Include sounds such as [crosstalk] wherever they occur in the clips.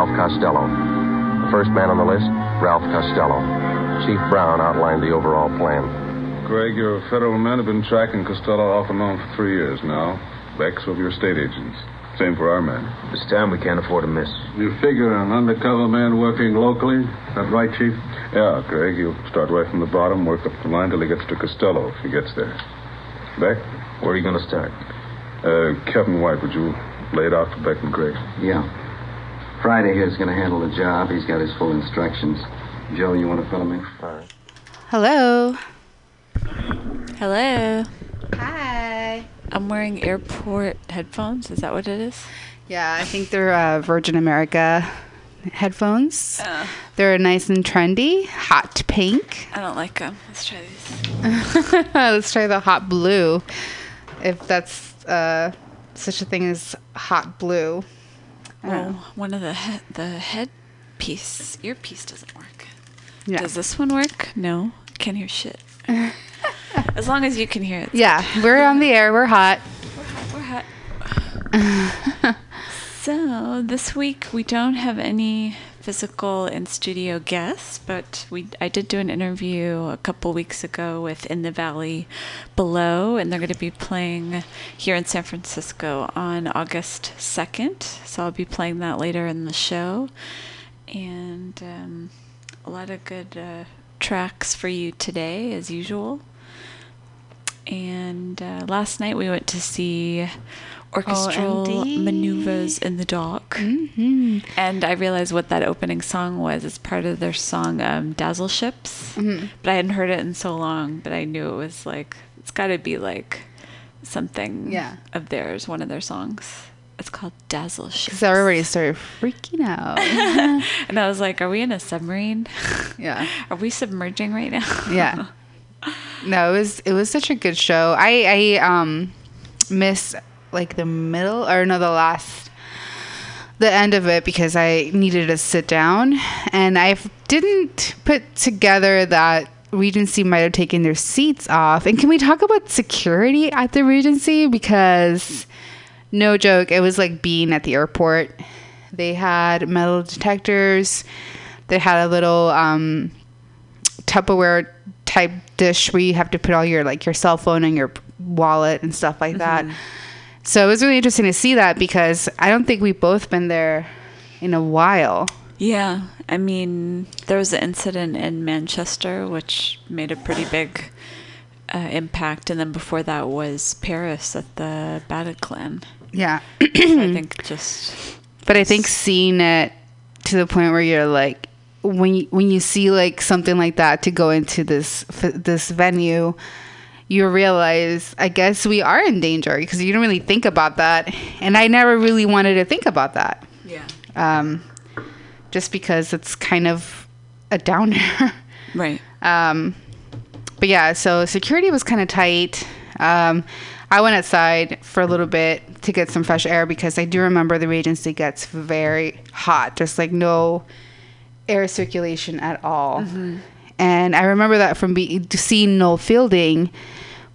Ralph Costello. The first man on the list, Ralph Costello. Chief Brown outlined the overall plan. Greg, your federal men have been tracking Costello off and on for three years now. Bex will be your state agents. Same for our men. This time we can't afford to miss. You figure an undercover man working locally? That right, Chief? Yeah, Greg. He'll start right from the bottom, work up the line till he gets to Costello, if he gets there. Beck? Where are you going to start? Uh, Kevin White, would you lay it out for Beck and Greg? Yeah. Friday here's going to handle the job. He's got his full instructions. Joe, you want to follow me? All right. Hello. Hello. Hi. I'm wearing airport headphones. Is that what it is? Yeah, I think they're uh, Virgin America headphones. Uh, They're nice and trendy, hot pink. I don't like them. Let's try these. [laughs] Let's try the hot blue, if that's uh, such a thing as hot blue. Well, oh. one of the he- the headpiece earpiece doesn't work. Yeah. Does this one work? No, can't hear shit. [laughs] as long as you can hear it. Yeah, we're on the air. We're hot. We're hot. We're hot. [laughs] so this week we don't have any physical and studio guests, but we I did do an interview a couple weeks ago with In the Valley Below, and they're going to be playing here in San Francisco on August second. So I'll be playing that later in the show, and um, a lot of good uh, tracks for you today, as usual. And uh, last night we went to see orchestral OMD. maneuvers in the dark. Mm-hmm. And I realized what that opening song was. It's part of their song um, Dazzle Ships. Mm-hmm. But I hadn't heard it in so long, but I knew it was like, it's got to be like something Yeah. of theirs, one of their songs. It's called Dazzle Ships. Because everybody started freaking out. [laughs] And I was like, are we in a submarine? [laughs] yeah. [laughs] Are we submerging right now? yeah no it was it was such a good show i i um missed like the middle or no the last the end of it because i needed to sit down. And i didn't put together that regency might have taken their seats off. And can we talk about security at the regency? Because no joke it was like being at the airport. They had metal detectors. They had a little um Tupperware type dish where you have to put all your like your cell phone and your wallet and stuff like that. So it was really interesting to see that because I don't think we've both been there in a while. Yeah, I mean, there was an incident in Manchester which made a pretty big uh, impact, and then before that was Paris at the Bataclan. Yeah. [clears throat] So I think just But I think seeing it to the point where you're like when you, when you see like something like that to go into this this venue you realize I guess we are in danger because you don't really think about that and I never really wanted to think about that. yeah, Um just because it's kind of a downer. [laughs] right. Um, but yeah, so security was kind of tight. Um, I went outside for a little bit to get some fresh air because I do remember the Regency gets very hot. There's like no air circulation at all. And I remember that from be- seeing Noel Fielding.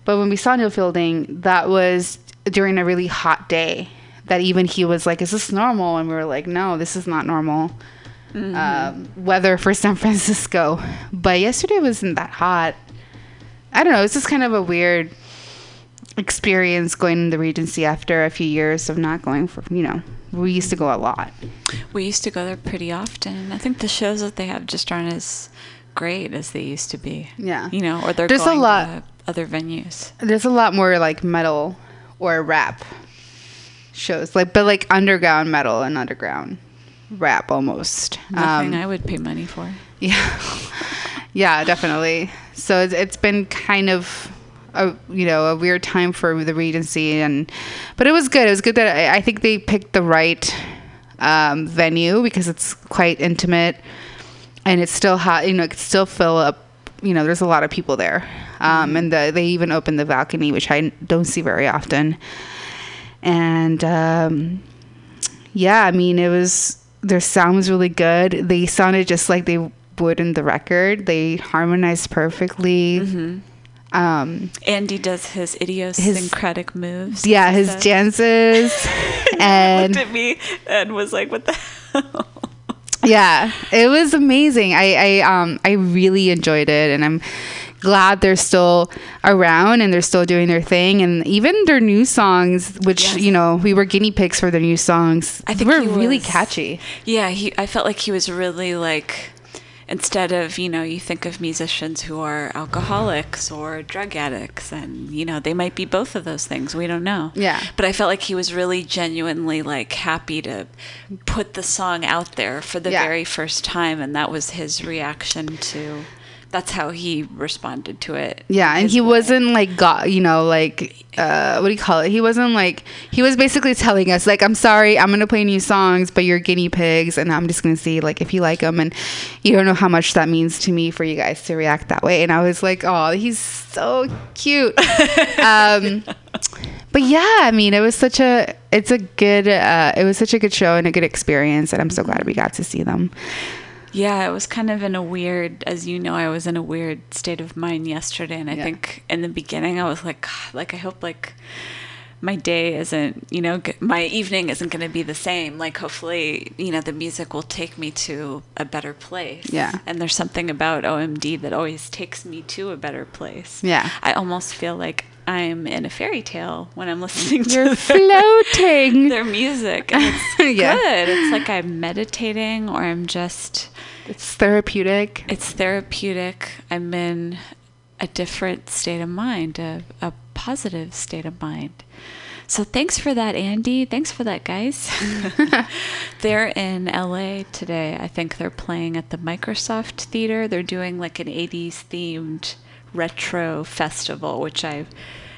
But when we saw Noel Fielding, that was during a really hot day. That even he was like, "Is this normal?" And we were like, "No, this is not normal." um, weather for [laughs] San Francisco. But yesterday wasn't that hot. I don't know. It's just kind of a weird experience going to the Regency after a few years of not going for, you know, we used to go a lot. We used to go there pretty often. I think the shows that they have just aren't as great as they used to be. Yeah. you know, or they're There's a lot- other venues. There's a lot more like metal or rap shows, like, but like underground metal and underground rap almost. Nothing Um, I would pay money for. [laughs] Yeah, yeah, definitely. So it's, it's been kind of a you know a weird time for the Regency, and but it was good. It was good that I, I think they picked the right um, venue because it's quite intimate, and it's still hot. You know, it could still fill up. You know, there's a lot of people there, um, and the, they even opened the balcony, which I don't see very often. And um, yeah, I mean, it was their sound was really good. They sounded just like they would in the record. They harmonized perfectly. Um, Andy does his idiosyncratic moves. yeah, his says. dances [laughs] looked at me and was like, "What the hell?" yeah, it was amazing. I, I um I really enjoyed it, and I'm glad they're still around and they're still doing their thing, and even their new songs, which Yes. you know we were guinea pigs for their new songs. I think were really was- catchy. Yeah, he. I felt like he was really like. Instead of you know, you think of musicians who are alcoholics or drug addicts, and you know they might be both of those things. We don't know. Yeah. But I felt like he was really genuinely like happy to put the song out there for the Yeah. very first time, and that was his reaction to. That's how he responded to it. Yeah, and he way. wasn't like got you know like uh what do you call it? He wasn't like he was basically telling us like I'm sorry, I'm gonna play new songs, but you're guinea pigs, and I'm just gonna see like if you like them, and you don't know how much that means to me for you guys to react that way. And I was like, oh, he's so cute. [laughs] um, but yeah, I mean, it was such a it's a good uh, it was such a good show and a good experience, and I'm so glad we got to see them. Yeah, it was kind of in a weird, as you know, I was in a weird state of mind yesterday, and I Yeah. think in the beginning I was like, "God," like I hope like my day isn't, you know, my evening isn't going to be the same. Like hopefully, you know, the music will take me to a better place. Yeah. And there's something about OMD that always takes me to a better place. Yeah. I almost feel like I'm in a fairy tale when I'm listening to You're their- floating. [laughs] their music. And it's [laughs] Yeah. good. It's like I'm meditating or I'm just It's therapeutic. it's therapeutic. I'm in a different state of mind, a, a positive state of mind. So thanks for that, Andy. Thanks for that, guys. [laughs] they're in LA today. I think they're playing at the Microsoft Theater. They're doing like an 80s themed retro festival, which I've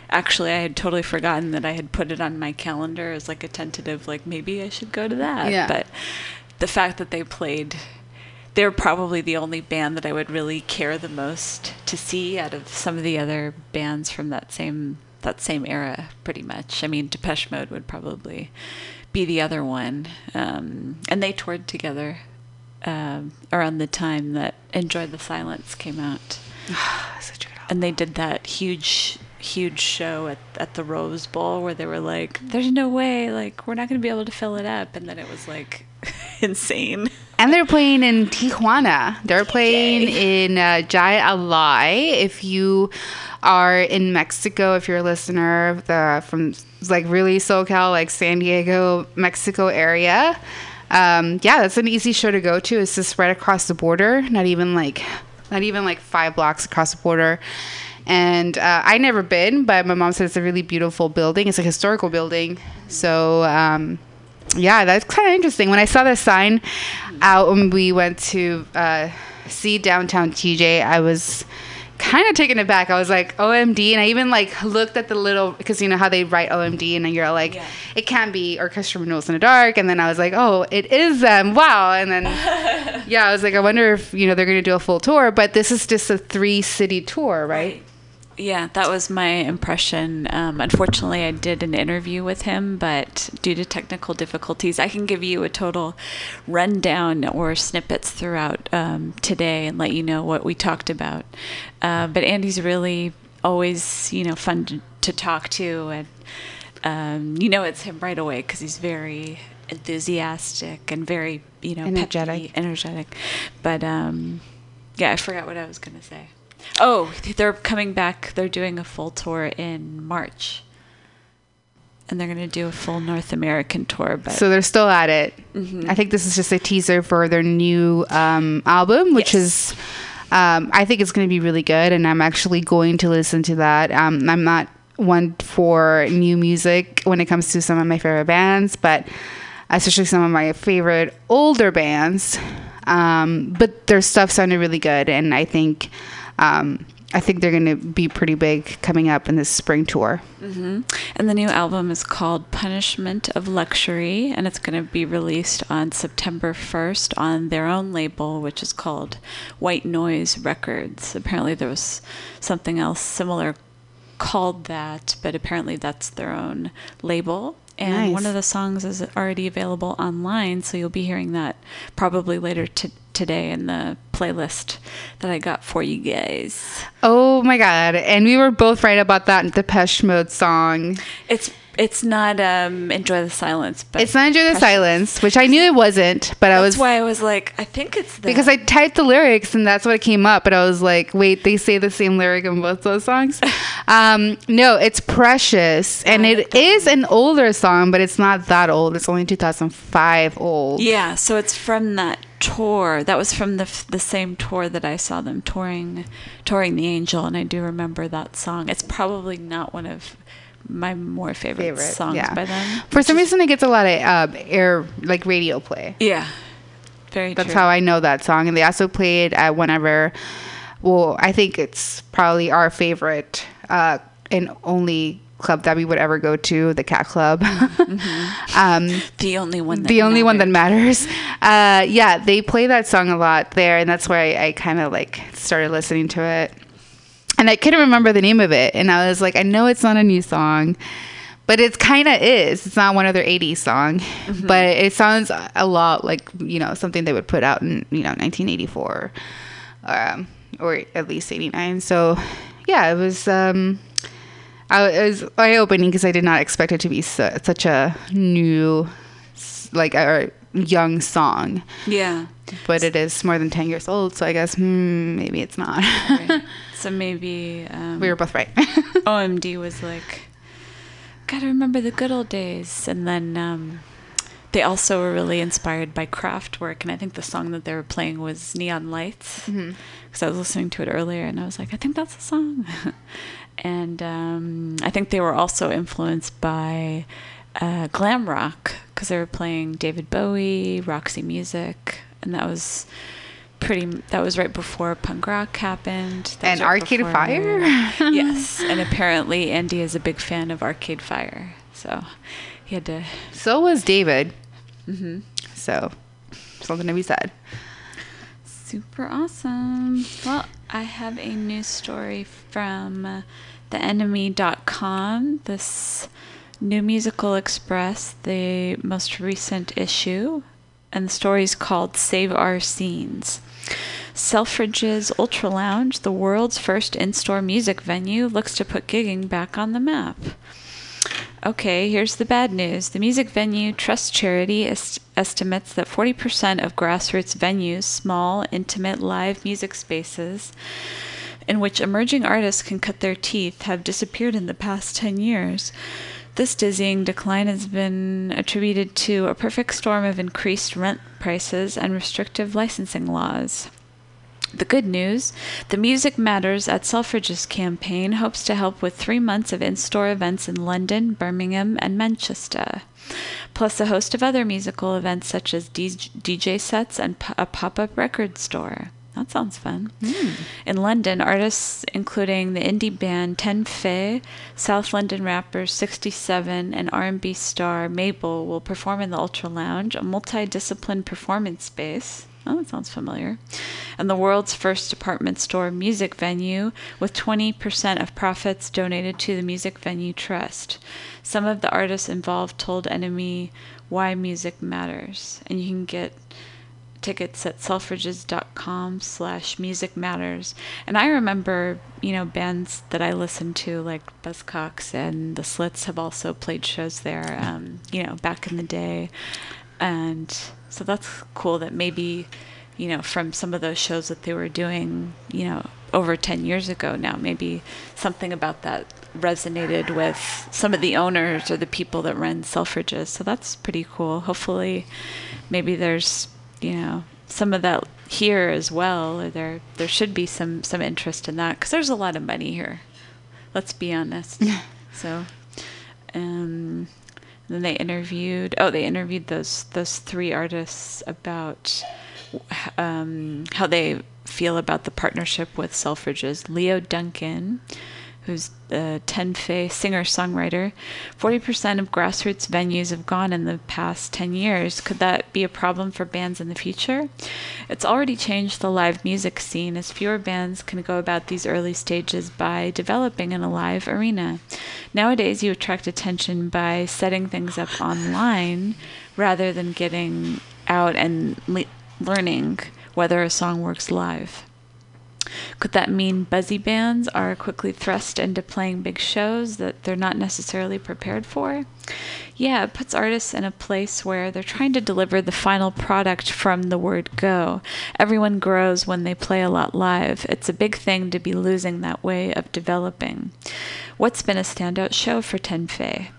actually I had totally forgotten that I had put it on my calendar as like a tentative like maybe I should go to that. Yeah. But the fact that they played they're probably the only band that I would really care the most to see out of some of the other bands from that same that same era, pretty much. I mean, Depeche Mode would probably be the other one, um, and they toured together um, around the time that "Enjoy the Silence" came out, [sighs] Such a good album. and they did that huge, huge show at at the Rose Bowl where they were like, "There's no way, like, we're not going to be able to fill it up," and then it was like [laughs] insane. And they're playing in Tijuana. They're playing in uh, Jai Alai. If you are in Mexico, if you're a listener the, from like really SoCal, like San Diego, Mexico area, um, yeah, that's an easy show to go to. It's just right across the border. Not even like, not even like five blocks across the border. And uh, I never been, but my mom said it's a really beautiful building. It's a historical building. So um, yeah, that's kind of interesting. When I saw the sign out when we went to uh, see downtown TJ, I was kind of taken aback. I was like, OMD. And I even like looked at the little, because you know how they write OMD and then you're like, Yeah. it can be Orchestra Renewals in the Dark. And then I was like, oh, it is them. Wow. And then, [laughs] yeah, I was like, I wonder if, you know, they're going to do a full tour. But this is just a three city tour, right? Yeah, that was my impression. Um, unfortunately, I did an interview with him, but due to technical difficulties, I can give you a total rundown or snippets throughout um, today and let you know what we talked about. Uh, but Andy's really always, you know, fun to, to talk to, and um, you know it's him right away because he's very enthusiastic and very, you know, Energetic. peppy, energetic. But um, yeah, I forgot what I was gonna say. Oh, they're coming back. They're doing a full tour in March, and they're gonna do a full North American tour. But So they're still at it. I think this is just a teaser for their new um, album, which Yes. is, um, I think it's going to be really good, and I'm actually going to listen to that. Um, I'm not one for new music when it comes to some of my favorite bands, but especially some of my favorite older bands. Um, but their stuff sounded really good, and I think. Um, I think they're going to be pretty big coming up in this spring tour. and the new album is called Punishment of Luxury, and it's going to be released on September 1st on their own label, which is called White Noise Records. Apparently, there was something else similar called that, but apparently that's their own label. And Nice. one of the songs is already available online, so you'll be hearing that probably later t- today in the playlist that I got for you guys. Oh my god! And we were both right about that Depeche Mode song. It's It's not um, Enjoy the Silence, but It's not Enjoy the Precious. Silence, which I knew it wasn't, but I was why I was like, I think it's that. because I typed the lyrics and that's what came up. But I was like, wait, they say the same lyric in both those songs. [laughs] um, no, it's Precious, and I it is an older song, but it's not that old. It's only 2005 old. Yeah, so it's from that tour. That was from the the same tour that I saw them touring, touring the Angel, and I do remember that song. It's probably not one of my more favorite, Favorite, songs yeah. by them. For some reason, it gets a lot of uh, air, like radio play. Yeah, very. That's true. how I know that song. And they also played it at whenever, well, I think it's probably our favorite uh, and only club that we would ever go to, the Cat Club. [laughs] um, the only one. That the only one that matters. Uh, yeah, they play that song a lot there, and that's why I, I kind of like started listening to it. And I couldn't remember the name of it, and I was like, I know it's not a new song, but it kind of is. It's not one of their '80s song, but it sounds a lot like you know something they would put out in you know 1984, um, or at least '89. So yeah, it was. Um, I, it was eye opening because I did not expect it to be su- such a new, like a young song. Yeah. But it is more than 10 years old, so I guess hmm, maybe it's not. Right. [laughs] so maybe um, we were both right. [laughs] OMD was like, gotta remember the good old days. And then um, they also were really inspired by Kraftwerk. And I think the song that they were playing was Neon Lights. Because I was listening to it earlier and I was like, I think that's a song. [laughs] and um, I think they were also influenced by uh, glam rock because they were playing David Bowie, Roxy Music. And that was pretty that was right before punk rock happened That And right Arcade Fire? [laughs] yes [laughs] and apparently andy is a big fan of arcade fire so he had to so was David. Mm-hmm. So, something to be said. Super awesome well i have a news story from uh, the NME.com this new musical express the most recent issue and the story is called save our scenes Selfridge's Ultra Lounge, the world's first in store music venue, looks to put gigging back on the map. Okay, here's the bad news. The music venue Trust Charity est- estimates that 40% of grassroots venues, small, intimate live music spaces, in which emerging artists can cut their teeth, have disappeared in the past 10 years. This dizzying decline has been attributed to a perfect storm of increased rent prices and restrictive licensing laws. The good news the Music Matters at Selfridges campaign hopes to help with three months of in store events in London, Birmingham, and Manchester, plus a host of other musical events such as DJ sets and a pop up record store. That sounds fun. Hmm. In London, artists including the indie band Tenfé, South London rapper 67, and R&B star Mabel will perform in the Ultra Lounge, a multidiscipline performance space. Oh, that sounds familiar. And the world's first department store music venue, with 20% of profits donated to the Music Venue Trust. Some of the artists involved told NME why music matters, and you can get tickets at selfridges.com slash music matters and i remember you know bands that i listened to like buzzcocks and the slits have also played shows there um, you know back in the day and so that's cool that maybe you know from some of those shows that they were doing you know over 10 years ago now maybe something about that resonated with some of the owners or the people that run selfridges. So that's pretty cool. Hopefully maybe there's you know some of that here as well or there there should be some some interest in that because there's a lot of money here let's be honest. So um then they interviewed oh they interviewed those those three artists about um, how they feel about the partnership with Selfridges. Leo Duncan, who's a Tenfé singer songwriter, 40% of grassroots venues have gone in the past 10 years. Could that be a problem for bands in the future? It's already changed the live music scene as fewer bands can go about these early stages by developing in a live arena. Nowadays, you attract attention by setting things up online rather than getting out and le- learning whether a song works live. Could that mean buzzy bands are quickly thrust into playing big shows that they're not necessarily prepared for? Yeah, it puts artists in a place where they're trying to deliver the final product from the word go. Everyone grows when they play a lot live. It's a big thing to be losing that way of developing. What's been a standout show for Tenfé?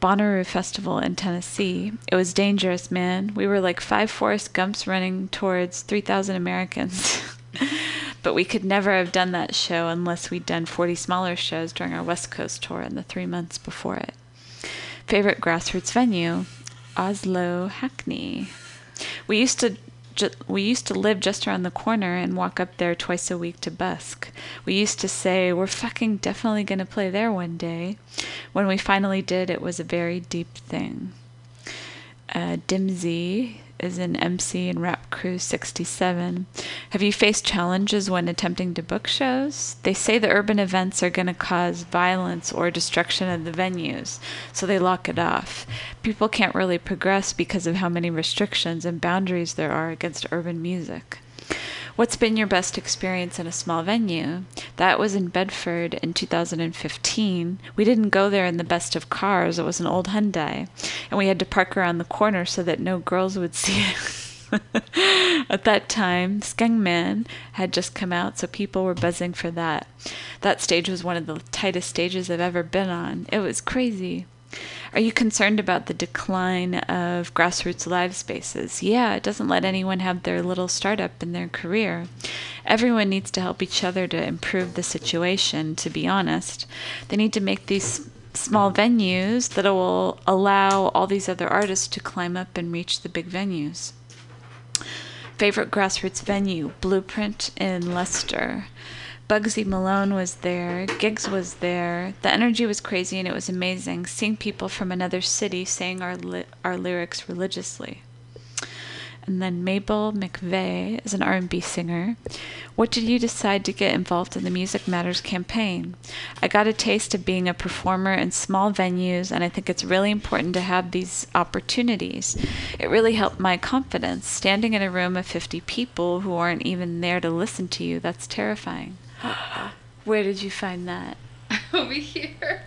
Bonnaroo Festival in Tennessee. It was dangerous, man. We were like five Forrest Gumps running towards 3,000 Americans. [laughs] but we could never have done that show unless we'd done 40 smaller shows during our West Coast tour in the three months before it. Favorite grassroots venue? Oslo Hackney. We used to we used to live just around the corner and walk up there twice a week to busk. We used to say we're fucking definitely going to play there one day. When we finally did, it was a very deep thing. Uh, Dimzy is an MC in Rap Crew 67. Have you faced challenges when attempting to book shows? They say the urban events are going to cause violence or destruction of the venues, so they lock it off. People can't really progress because of how many restrictions and boundaries there are against urban music. What's been your best experience in a small venue? That was in Bedford in 2015. We didn't go there in the best of cars, it was an old Hyundai, and we had to park around the corner so that no girls would [laughs] see it. At that time, Skengman had just come out, so people were buzzing for that. That stage was one of the tightest stages I've ever been on. It was crazy. Are you concerned about the decline of grassroots live spaces? Yeah, it doesn't let anyone have their little startup in their career. Everyone needs to help each other to improve the situation, to be honest. They need to make these small venues that will allow all these other artists to climb up and reach the big venues. Favorite grassroots venue, Blueprint in Leicester. Bugsy Malone was there, Giggs was there. The energy was crazy and it was amazing seeing people from another city saying our li- our lyrics religiously. And then Mabel McVey is an R&B singer. What did you decide to get involved in the Music Matters campaign? I got a taste of being a performer in small venues, and I think it's really important to have these opportunities. It really helped my confidence. Standing in a room of 50 people who aren't even there to listen to you, that's terrifying. [gasps] Where did you find that? [laughs] Over here.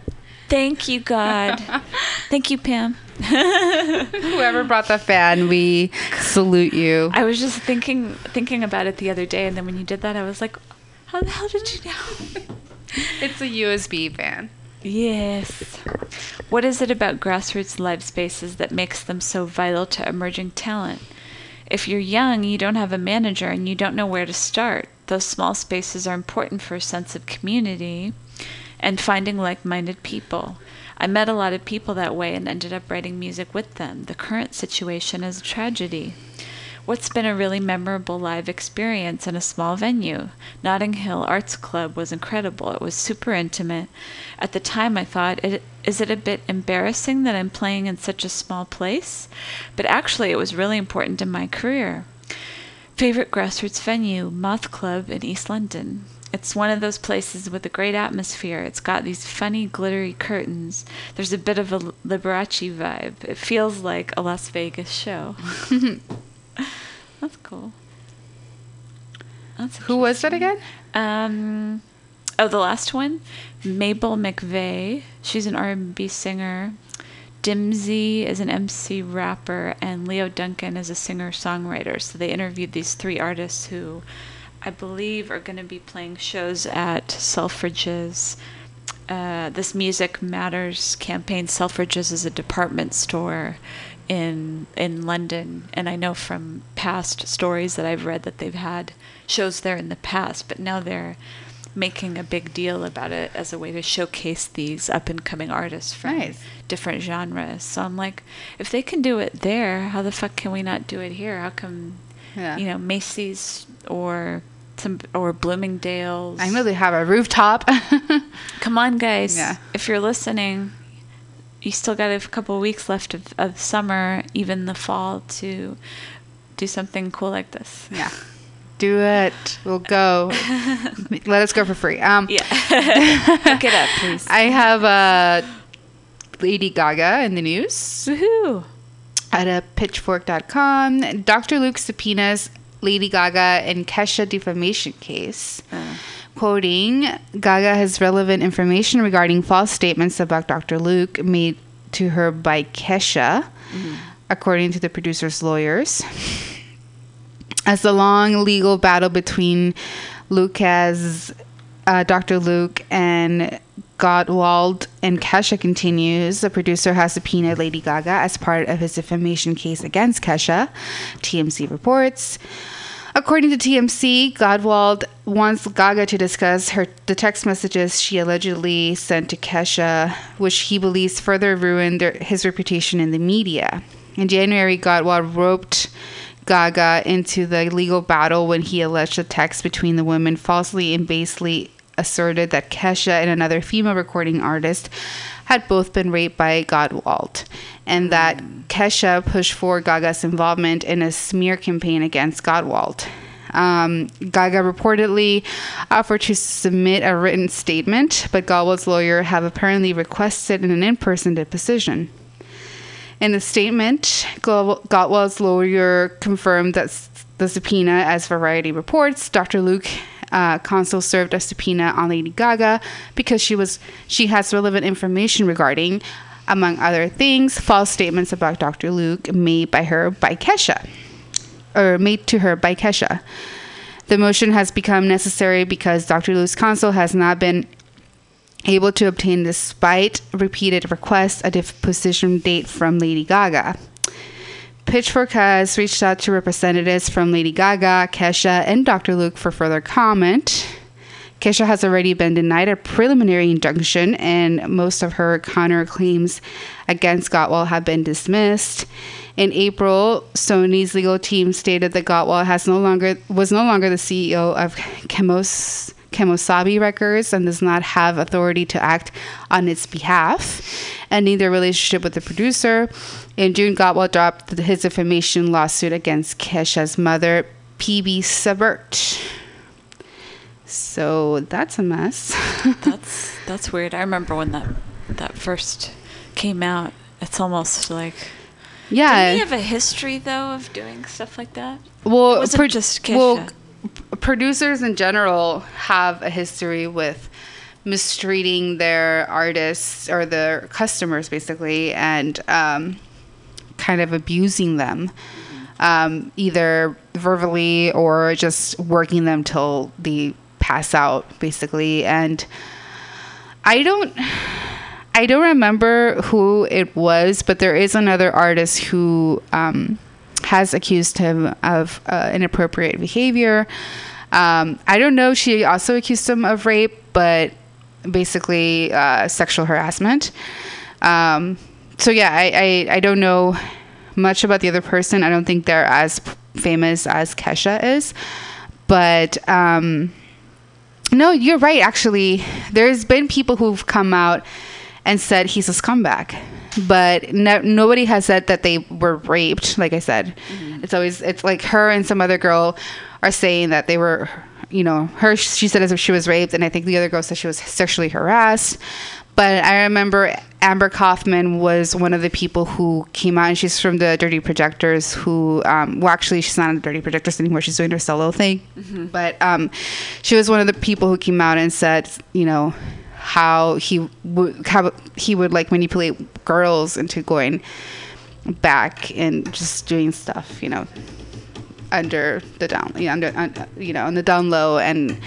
Thank you, God. [laughs] Thank you, Pam. [laughs] Whoever brought the fan, we salute you. I was just thinking thinking about it the other day, and then when you did that, I was like, "How the hell did you know?" It's a USB fan. Yes. What is it about grassroots live spaces that makes them so vital to emerging talent? If you're young, you don't have a manager and you don't know where to start. Those small spaces are important for a sense of community and finding like minded people. I met a lot of people that way and ended up writing music with them. The current situation is a tragedy. What's been a really memorable live experience in a small venue? Notting Hill Arts Club was incredible. It was super intimate. At the time, I thought, is it a bit embarrassing that I'm playing in such a small place? But actually, it was really important in my career. Favorite grassroots venue? Moth Club in East London. It's one of those places with a great atmosphere. It's got these funny, glittery curtains. There's a bit of a Liberace vibe. It feels like a Las Vegas show. [laughs] That's cool. That's Who was that again? um, oh, the last one, Mabel McVey. She's an R&B singer. Dimzy is an MC rapper, and Leo Duncan is a singer-songwriter. So they interviewed these three artists who, I believe, are going to be playing shows at Selfridges. Uh, this Music Matters campaign. Selfridges is a department store in in London, and I know from past stories that I've read that they've had shows there in the past, but now they're making a big deal about it as a way to showcase these up and coming artists from Nice. different genres. So I'm like, if they can do it there, how the fuck can we not do it here? How come, Yeah. you know, Macy's or some or Bloomingdale's? I know they have a rooftop. [laughs] Come on, guys. Yeah. If you're listening, you still got a couple of weeks left of, of summer, even the fall, to do something cool like this. yeah. [laughs] Do it. We'll go. [laughs] Let us go for free. Um, Yeah. [laughs] Look it up, please. I have uh, Lady Gaga in the news Woohoo. at a pitchfork.com. Dr. Luke subpoenas Lady Gaga and Kesha defamation case. Quoting, Gaga has relevant information regarding false statements about Dr. Luke made to her by Kesha, according to the producer's lawyers. [laughs] As the long legal battle between Lucas, uh, Dr. Luke, and Gottwald and Kesha continues, the producer has subpoenaed Lady Gaga as part of his defamation case against Kesha, TMZ reports. According to TMZ, Gottwald wants Gaga to discuss her the text messages she allegedly sent to Kesha, which he believes further ruined their, his reputation in the media. In January, Gottwald roped Gaga into the legal battle when he alleged the text between the women falsely and basely asserted that Kesha and another female recording artist had both been raped by Gottwald, and that Kesha pushed for Gaga's involvement in a smear campaign against Gottwald. Um, Gaga reportedly offered to submit a written statement, but Gottwald's lawyer have apparently requested an in-person deposition. In a statement, Go- Gottwald's lawyer confirmed that the subpoena, as Variety reports, Dr. Luke uh, Consul served a subpoena on Lady Gaga because she was she has relevant information regarding, among other things, false statements about Dr. Luke made by her by Kesha, or made to her by Kesha. The motion has become necessary because Dr. Luke's Consul has not been able to obtain, despite repeated requests, a deposition date from Lady Gaga. Pitchfork has reached out to representatives from Lady Gaga, Kesha, and Dr. Luke for further comment. Kesha has already been denied a preliminary injunction, and most of her counterclaims against Gottwald have been dismissed. In April, Sony's legal team stated that Gottwald has no longer was no longer the CEO of Chemos, Kemosabe Records and does not have authority to act on its behalf, ending their relationship with the producer. In June, Gottwald dropped his defamation lawsuit against Kesha's mother, Pebe Sebert. So that's a mess. [laughs] That's that's weird. I remember when that that first came out. It's almost like yeah. Did he have a history though of doing stuff like that? well, It wasn't pro- just Kesha. p- producers in general have a history with mistreating their artists or their customers, basically, and um, kind of abusing them, um, either verbally or just working them till they pass out, basically. And I don't. I don't remember who it was, but there is another artist who um, has accused him of uh, inappropriate behavior. Um, I don't know. She also accused him of rape, but basically uh, sexual harassment. Um, so yeah, I, I I don't know much about the other person. I don't think they're as famous as Kesha is, but. Um, no, you're right. Actually, there's been people who've come out and said he's a scumbag, but no, nobody has said that they were raped. Like I said, it's always it's like her and some other girl are saying that they were, you know, her. She said as if she was raped, and I think the other girl said she was sexually harassed. But I remember Amber Coffman was one of the people who came out, and she's from the Dirty Projectors. Who, um, well, actually, she's not in the Dirty Projectors anymore. She's doing her solo thing. But um, she was one of the people who came out and said, you know, how he would how he would like manipulate girls into going back and just doing stuff, you know, under the down, you know, under, un, you know, on the down low, and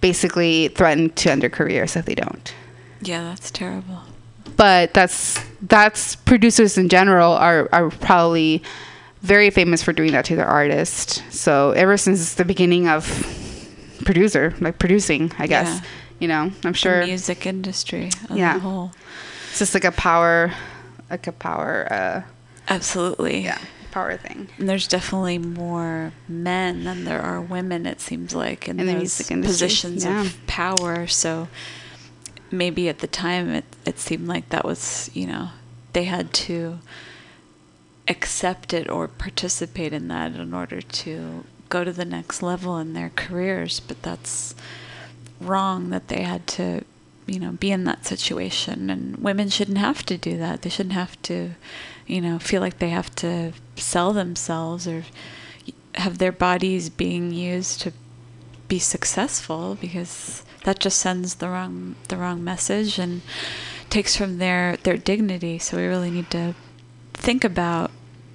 basically threaten to end their careers if they don't Yeah, that's terrible. but that's that's producers in general are are probably very famous for doing that to their artist. So ever since the beginning of producer, like producing, I guess, Yeah. you know, I'm sure The music industry as Yeah. It's just like a power, like a power, uh, Absolutely. yeah, power thing. And there's definitely more men than there are women, it seems like, in, In those positions yeah. of power. So maybe at the time it, it seemed like that was, you know, they had to accept it or participate in that in order to go to the next level in their careers. But that's wrong that they had to, you know, be in that situation. And women shouldn't have to do that. They shouldn't have to, you know, feel like they have to sell themselves or have their bodies being used to be successful because that just sends the wrong the wrong message and takes from their their dignity. So we really need to think about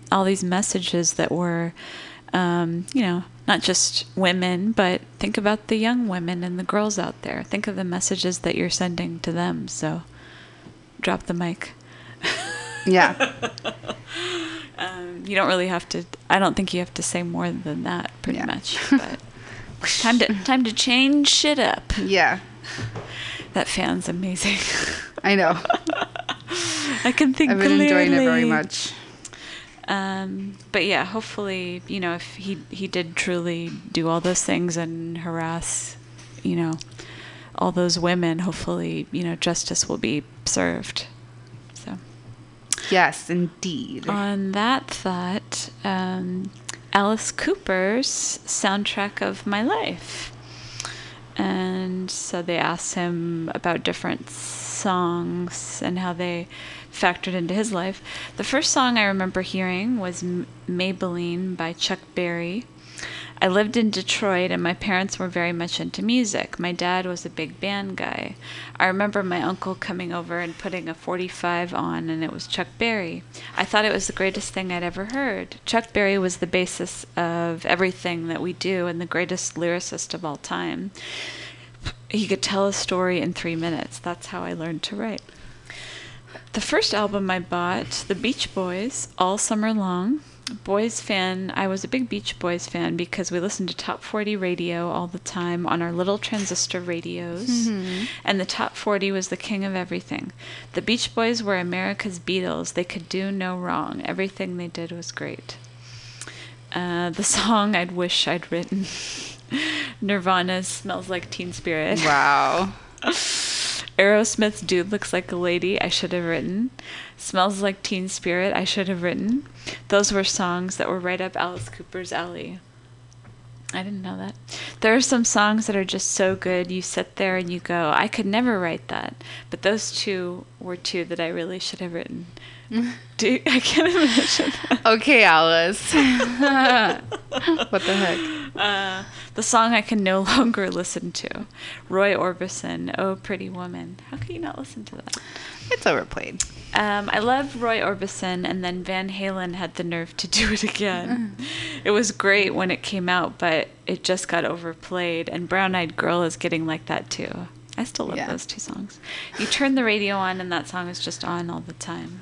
all these messages that were, um, you know, not just women, but think about the young women and the girls out there. Think of the messages that you're sending to them. So drop the mic. [laughs] Yeah. Um, you don't really have to. I don't think you have to say more than that, pretty Yeah. much. [laughs] But time to time to change shit up. Yeah. That fan's amazing. I know. [laughs] I can think I've been enjoying it very much. Um, but yeah, hopefully, you know, if he he did truly do all those things and harass, you know, all those women, hopefully, you know, justice will be served. So Yes, indeed. on that thought, um, Alice Cooper's soundtrack of my life. And so they asked him about different songs and how they factored into his life. The first song I remember hearing was Maybelline by Chuck Berry. I lived in Detroit and my parents were very much into music. My dad was a big band guy. I remember my uncle coming over and putting a 45 on and it was Chuck Berry. I thought it was the greatest thing I'd ever heard. Chuck Berry was the basis of everything that we do and the greatest lyricist of all time. He could tell a story in three minutes. That's how I learned to write. The first album I bought, The Beach Boys, all summer long. Boys fan, I was a big Beach Boys fan because we listened to top 40 radio all the time on our little transistor radios. And the top 40 was the king of everything. The Beach Boys were America's Beatles. They could do no wrong. Everything they did was great. Uh, the [laughs] song I'd wish I'd written [laughs] Nirvana Smells Like Teen Spirit. Wow. [laughs] Aerosmith's Dude Looks Like a Lady, I should have written. Smells Like Teen Spirit, I should have written. Those were songs that were right up Alice Cooper's alley. I didn't know that. There are some songs that are just so good, you sit there and you go, I could never write that. But those two were two that I really should have written. [laughs] Do I can't imagine that. Okay, Alice. [laughs] what the heck? [laughs] Uh, the song I can no [laughs] longer listen to. Roy Orbison, Oh Pretty Woman. How can you not listen to that? It's overplayed. Um, I love Roy Orbison, and then Van Halen had the nerve to do it again. it was great when it came out, but it just got overplayed, and Brown Eyed Girl is getting like that too. I still love Yeah. those two songs. You turn the radio on, and that song is just on all the time.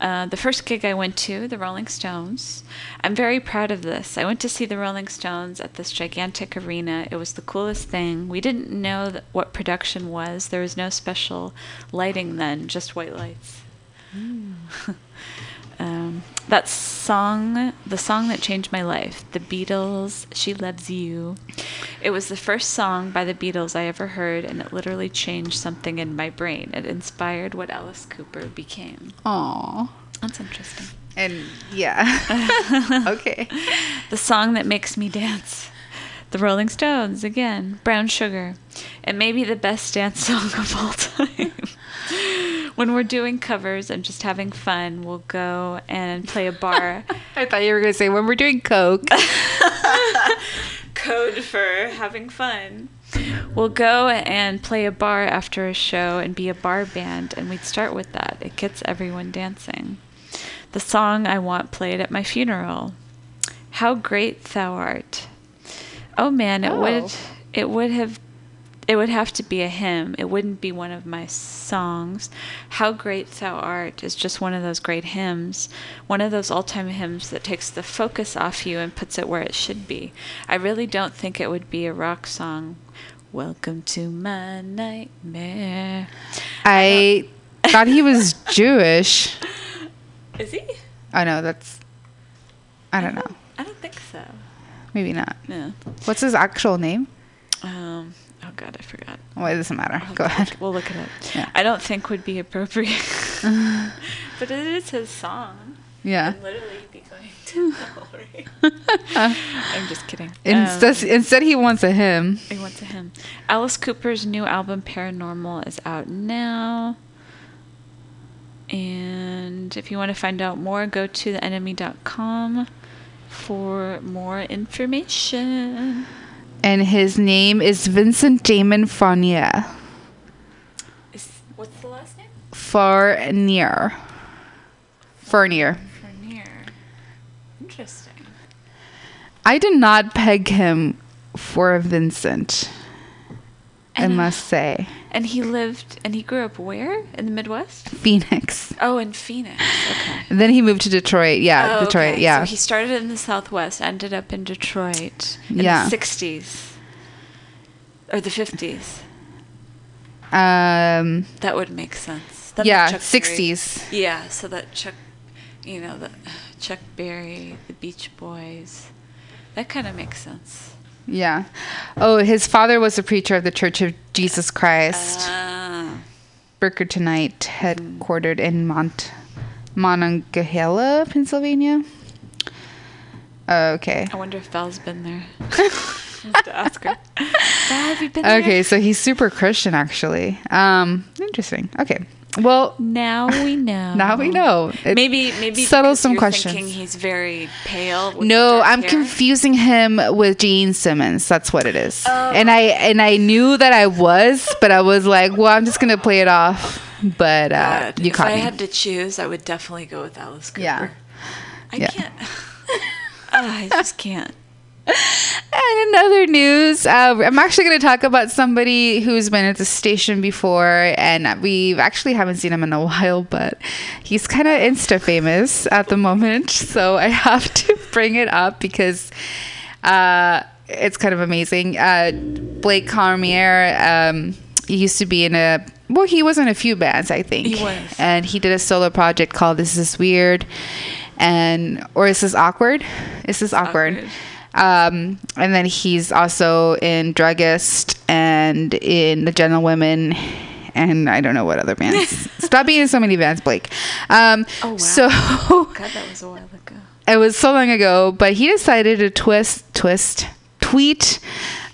Uh, the first gig I went to, the Rolling Stones. I'm very proud of this. I went to see the Rolling Stones at this gigantic arena. It was the coolest thing. We didn't know that what production was. There was no special lighting then, just white lights. [laughs] um, that song, the song that changed my life, the Beatles, She Loves You. It was the first song by the Beatles I ever heard, and it literally changed something in my brain. It inspired what Alice Cooper became. Aw. That's interesting. And yeah. [laughs] okay. [laughs] The song that makes me dance. The Rolling Stones, again. Brown Sugar. It may be the best dance song of all time. [laughs] [laughs] when we're doing covers and just having fun, we'll go and play a bar. [laughs] I thought you were going to say when we're doing Coke. [laughs] Code for having fun. We'll go and play a bar after a show and be a bar band, and we'd start with that. It gets everyone dancing. The song I want played at my funeral. How great thou art. Oh man, it Oh. would it would have it would have to be a hymn. It wouldn't be one of my songs. How Great Thou Art is just one of those great hymns, one of those all time hymns that takes the focus off you and puts it where it should be. I really don't think it would be a rock song. Welcome to my nightmare. I [laughs] thought he was Jewish. Is he? I know that's. I don't know. I don't think so. Maybe not. No. What's his actual name? Um, God, I forgot. Well, it doesn't matter. I'll Go look- ahead. We'll look it up. Yeah. I don't think would be appropriate. [laughs] [laughs] but it is his song. Yeah. I'd literally be going [laughs] to? I'm just kidding. Instead, Um, instead he wants a hymn. I went to him. Alice Cooper's new album Paranormal is out now. And if you want to find out more, go to the NME.com for more information. And his name is Vincent Damon Fournier. Is, what's the last name? Fournier. Fournier. Fournier. Interesting. I did not peg him for Vincent. I And, must say. And he lived and he grew up where? In the Midwest? Phoenix. Oh, in Phoenix. Okay. And then he moved to Detroit. Yeah, Oh, Detroit. okay. Yeah. So he started in the Southwest, ended up in Detroit in Yeah. the 60s or the 50s. um, That would make sense. Then yeah, Chuck Berry- 60s. Yeah, so that Chuck, you know, the Chuck Berry, the Beach Boys, that kind of makes sense. Yeah. Oh, his father was a preacher of the Church of Jesus Christ. Ah, Tonight, headquartered in Mont Monongahela, Pennsylvania. Okay. I wonder if Val's been there. [laughs] to ask her. Have you been there? Okay, so he's super Christian actually. Um interesting. Okay. Well, Now we know. now we know. It Maybe maybe settles some you're questions. Thinking he's very pale. No, I'm hair. confusing him with Gene Simmons. That's what it is. Oh. And I and I knew that I was, but I was like, well, I'm just gonna play it off. But uh, God, you if caught I me. had to choose, I would definitely go with Alice Cooper. Yeah. I Yeah. can't. [laughs] Ah, I just can't. And in other news, uh, I'm actually going to talk about somebody who's been at the station before, and we actually haven't seen him in a while, but he's kind of Insta famous at the moment. So I have to [laughs] bring it up because uh, it's kind of amazing. Uh, Blake Cormier, um, he used to be in a well, he was in a few bands, I think. He was. and he did a solo project called "This Is Weird," and or "This "Is This Awkward?" Is this awkward? Awkward. Um, and then he's also in Druggist and in The Gentlewomen and I don't know what other bands. [laughs] Stop being in so many bands, Blake. Um, Oh, wow. So God, that was a while ago. [laughs] it was so long ago, but he decided to twist, twist, tweet,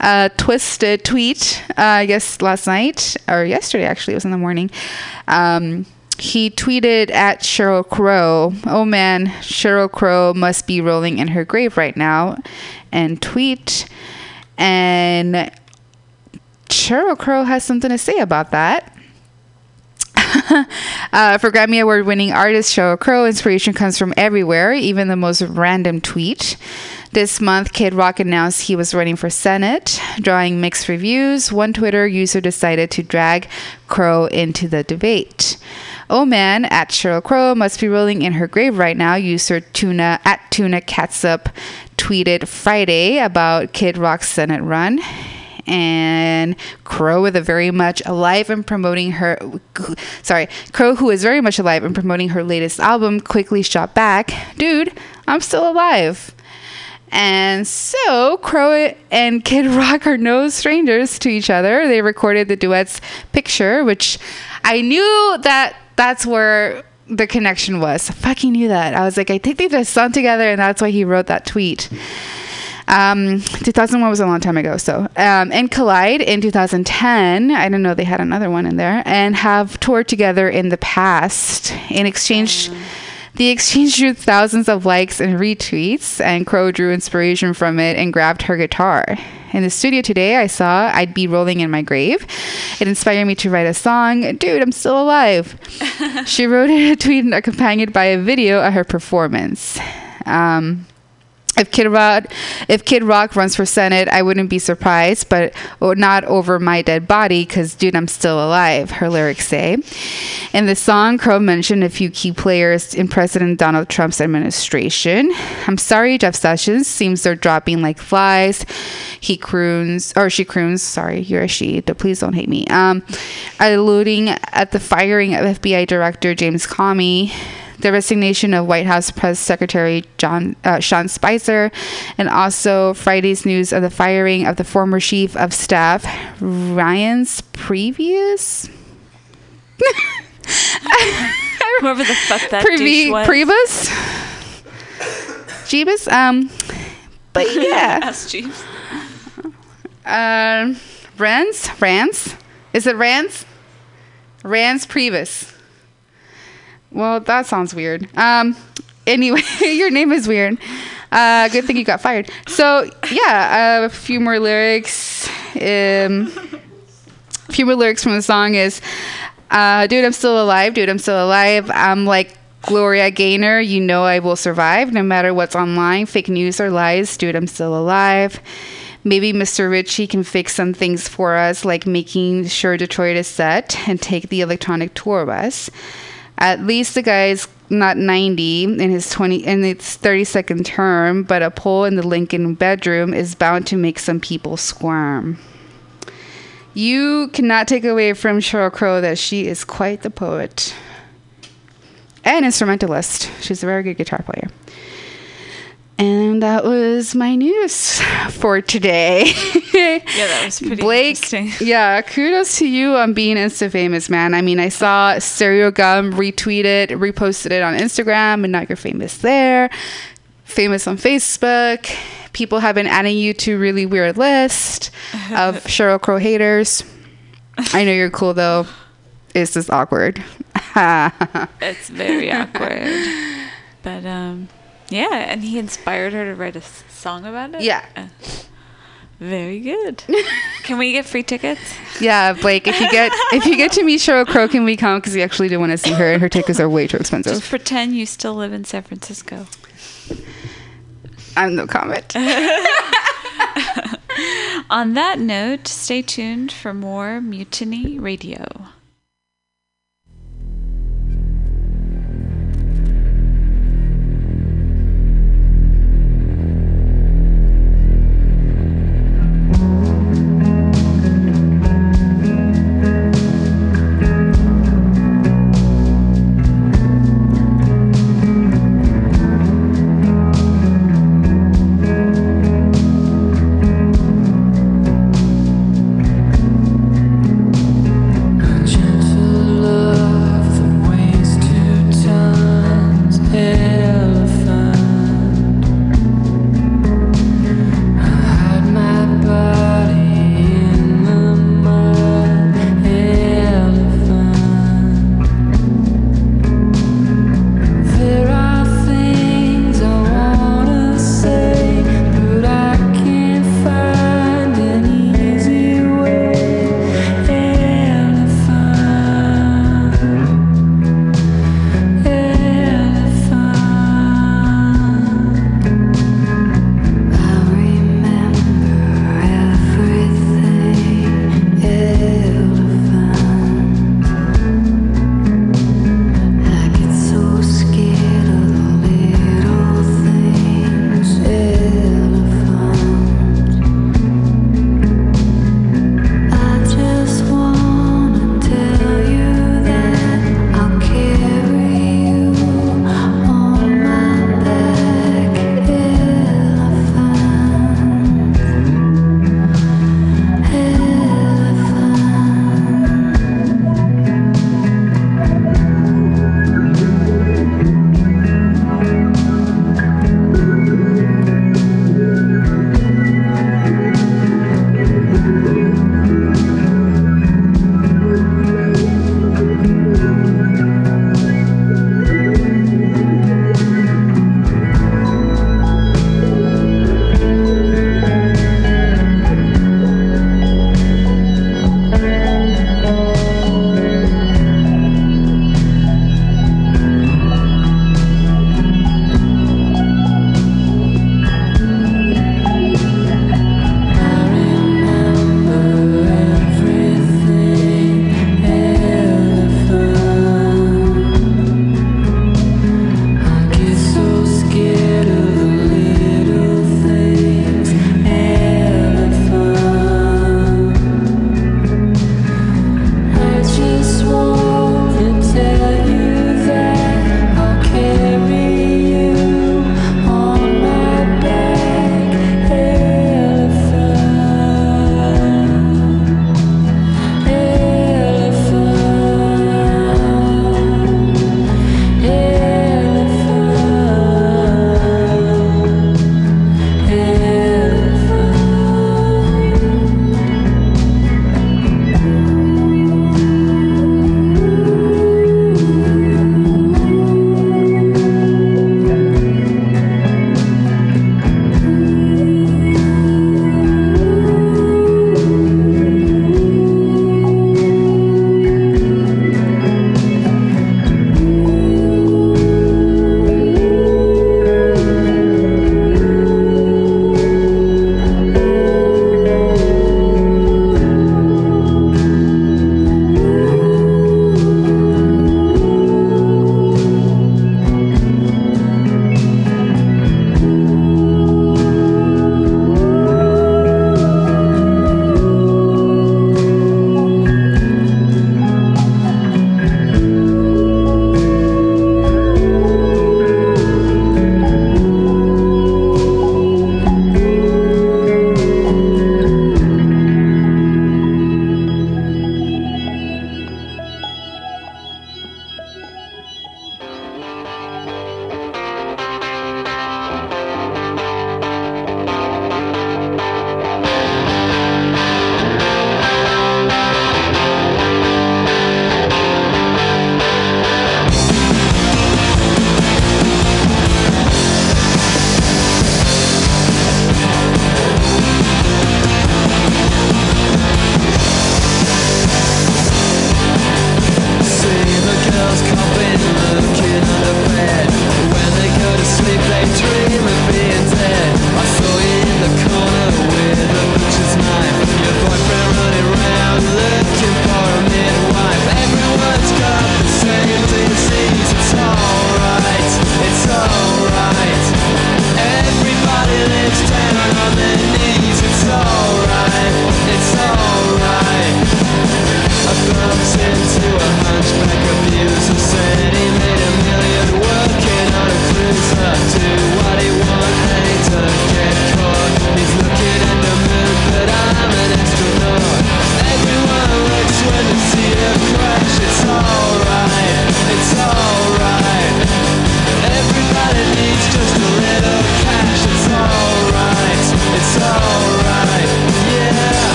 uh, twisted tweet. Uh, I guess last night or yesterday, actually, it was in the morning. Um, he tweeted at Sheryl Crow, "Oh man, Sheryl Crow must be rolling in her grave right now," and tweet. And Sheryl Crow has something to say about that. [laughs] uh, for Grammy Award winning artist Sheryl Crow, inspiration comes from everywhere, even the most random tweet. This month, Kid Rock announced he was running for Senate, drawing mixed reviews. One Twitter user decided to drag Crow into the debate. Oh man, at Sheryl Crow must be rolling in her grave right now. User Tuna at Tuna Catsup tweeted Friday about Kid Rock's Senate run and Crow with a very much alive and promoting her sorry, Crow who is very much alive and promoting her latest album quickly shot back, dude, I'm still alive. And so Crow and Kid Rock are no strangers to each other. They recorded the duet's picture, which I knew that that's where the connection was. I fucking knew that. I was like, I think they just sung together, and that's why he wrote that tweet. Um, 2001 was a long time ago. So, um, and Collide in 2010. I didn't know they had another one in there, and have toured together in the past. In exchange, the exchange drew thousands of likes and retweets, and Crow drew inspiration from it and grabbed her guitar. In the studio today, I saw I'd be rolling in my grave. It inspired me to write a song. Dude, I'm still alive. [laughs] she wrote a tweet accompanied by a video of her performance. Um, if Kid Rock, if Kid Rock runs for Senate, I wouldn't be surprised, but not over my dead body, because dude, I'm still alive. Her lyrics say. In the song, Crow mentioned a few key players in President Donald Trump's administration. I'm sorry, Jeff Sessions. Seems they're dropping like flies. He croons, or she croons. Sorry, you're a she. Please don't hate me. Um, alluding at the firing of FBI Director James Comey the resignation of White House Press Secretary John uh, Sean Spicer, and also Friday's news of the firing of the former chief of staff Reince Priebus? [laughs] Whoever the fuck that Previ- was. Priebus? Jeebus? Um but [laughs] yeah. Ask Jeeves. um Rance? Rance? Is it Rance? Rance Priebus well, that sounds weird. Um, anyway, [laughs] your name is weird. Uh, good thing you got fired. So yeah, uh, a few more lyrics. Um, a few more lyrics from the song is, uh, "Dude, I'm still alive. Dude, I'm still alive. I'm like." Gloria Gaynor, you know I will survive no matter what's online, fake news or lies. Dude, I'm still alive. Maybe Mr. Ritchie can fix some things for us, like making sure Detroit is set and take the electronic tour of us. At least the guy's not 90 in his 20 in its 32nd term, but a poll in the Lincoln bedroom is bound to make some people squirm. You cannot take away from Sheryl Crow that she is quite the poet and instrumentalist. She's a very good guitar player. And that was my news for today. [laughs] Yeah, that was pretty Blake, interesting. yeah, kudos to you on being Insta famous, man. I mean, I saw Stereogum retweet it, reposted it on Instagram, and now you're famous there. Famous on Facebook. People have been adding you to really weird list of [laughs] Sheryl Crow haters. I know you're cool though. It's just awkward. [laughs] It's very awkward. But um, yeah, and he inspired her to write a s- song about it. Yeah. Uh, very good. [laughs] Can we get free tickets? yeah, Blake. If you get if you get to meet Sheryl Crow, can we come? Because we actually do want to see her, and her tickets are way too expensive. Just pretend you still live in San Francisco. I'm no comment. [laughs] [laughs] On that note, stay tuned for more Mutiny Radio.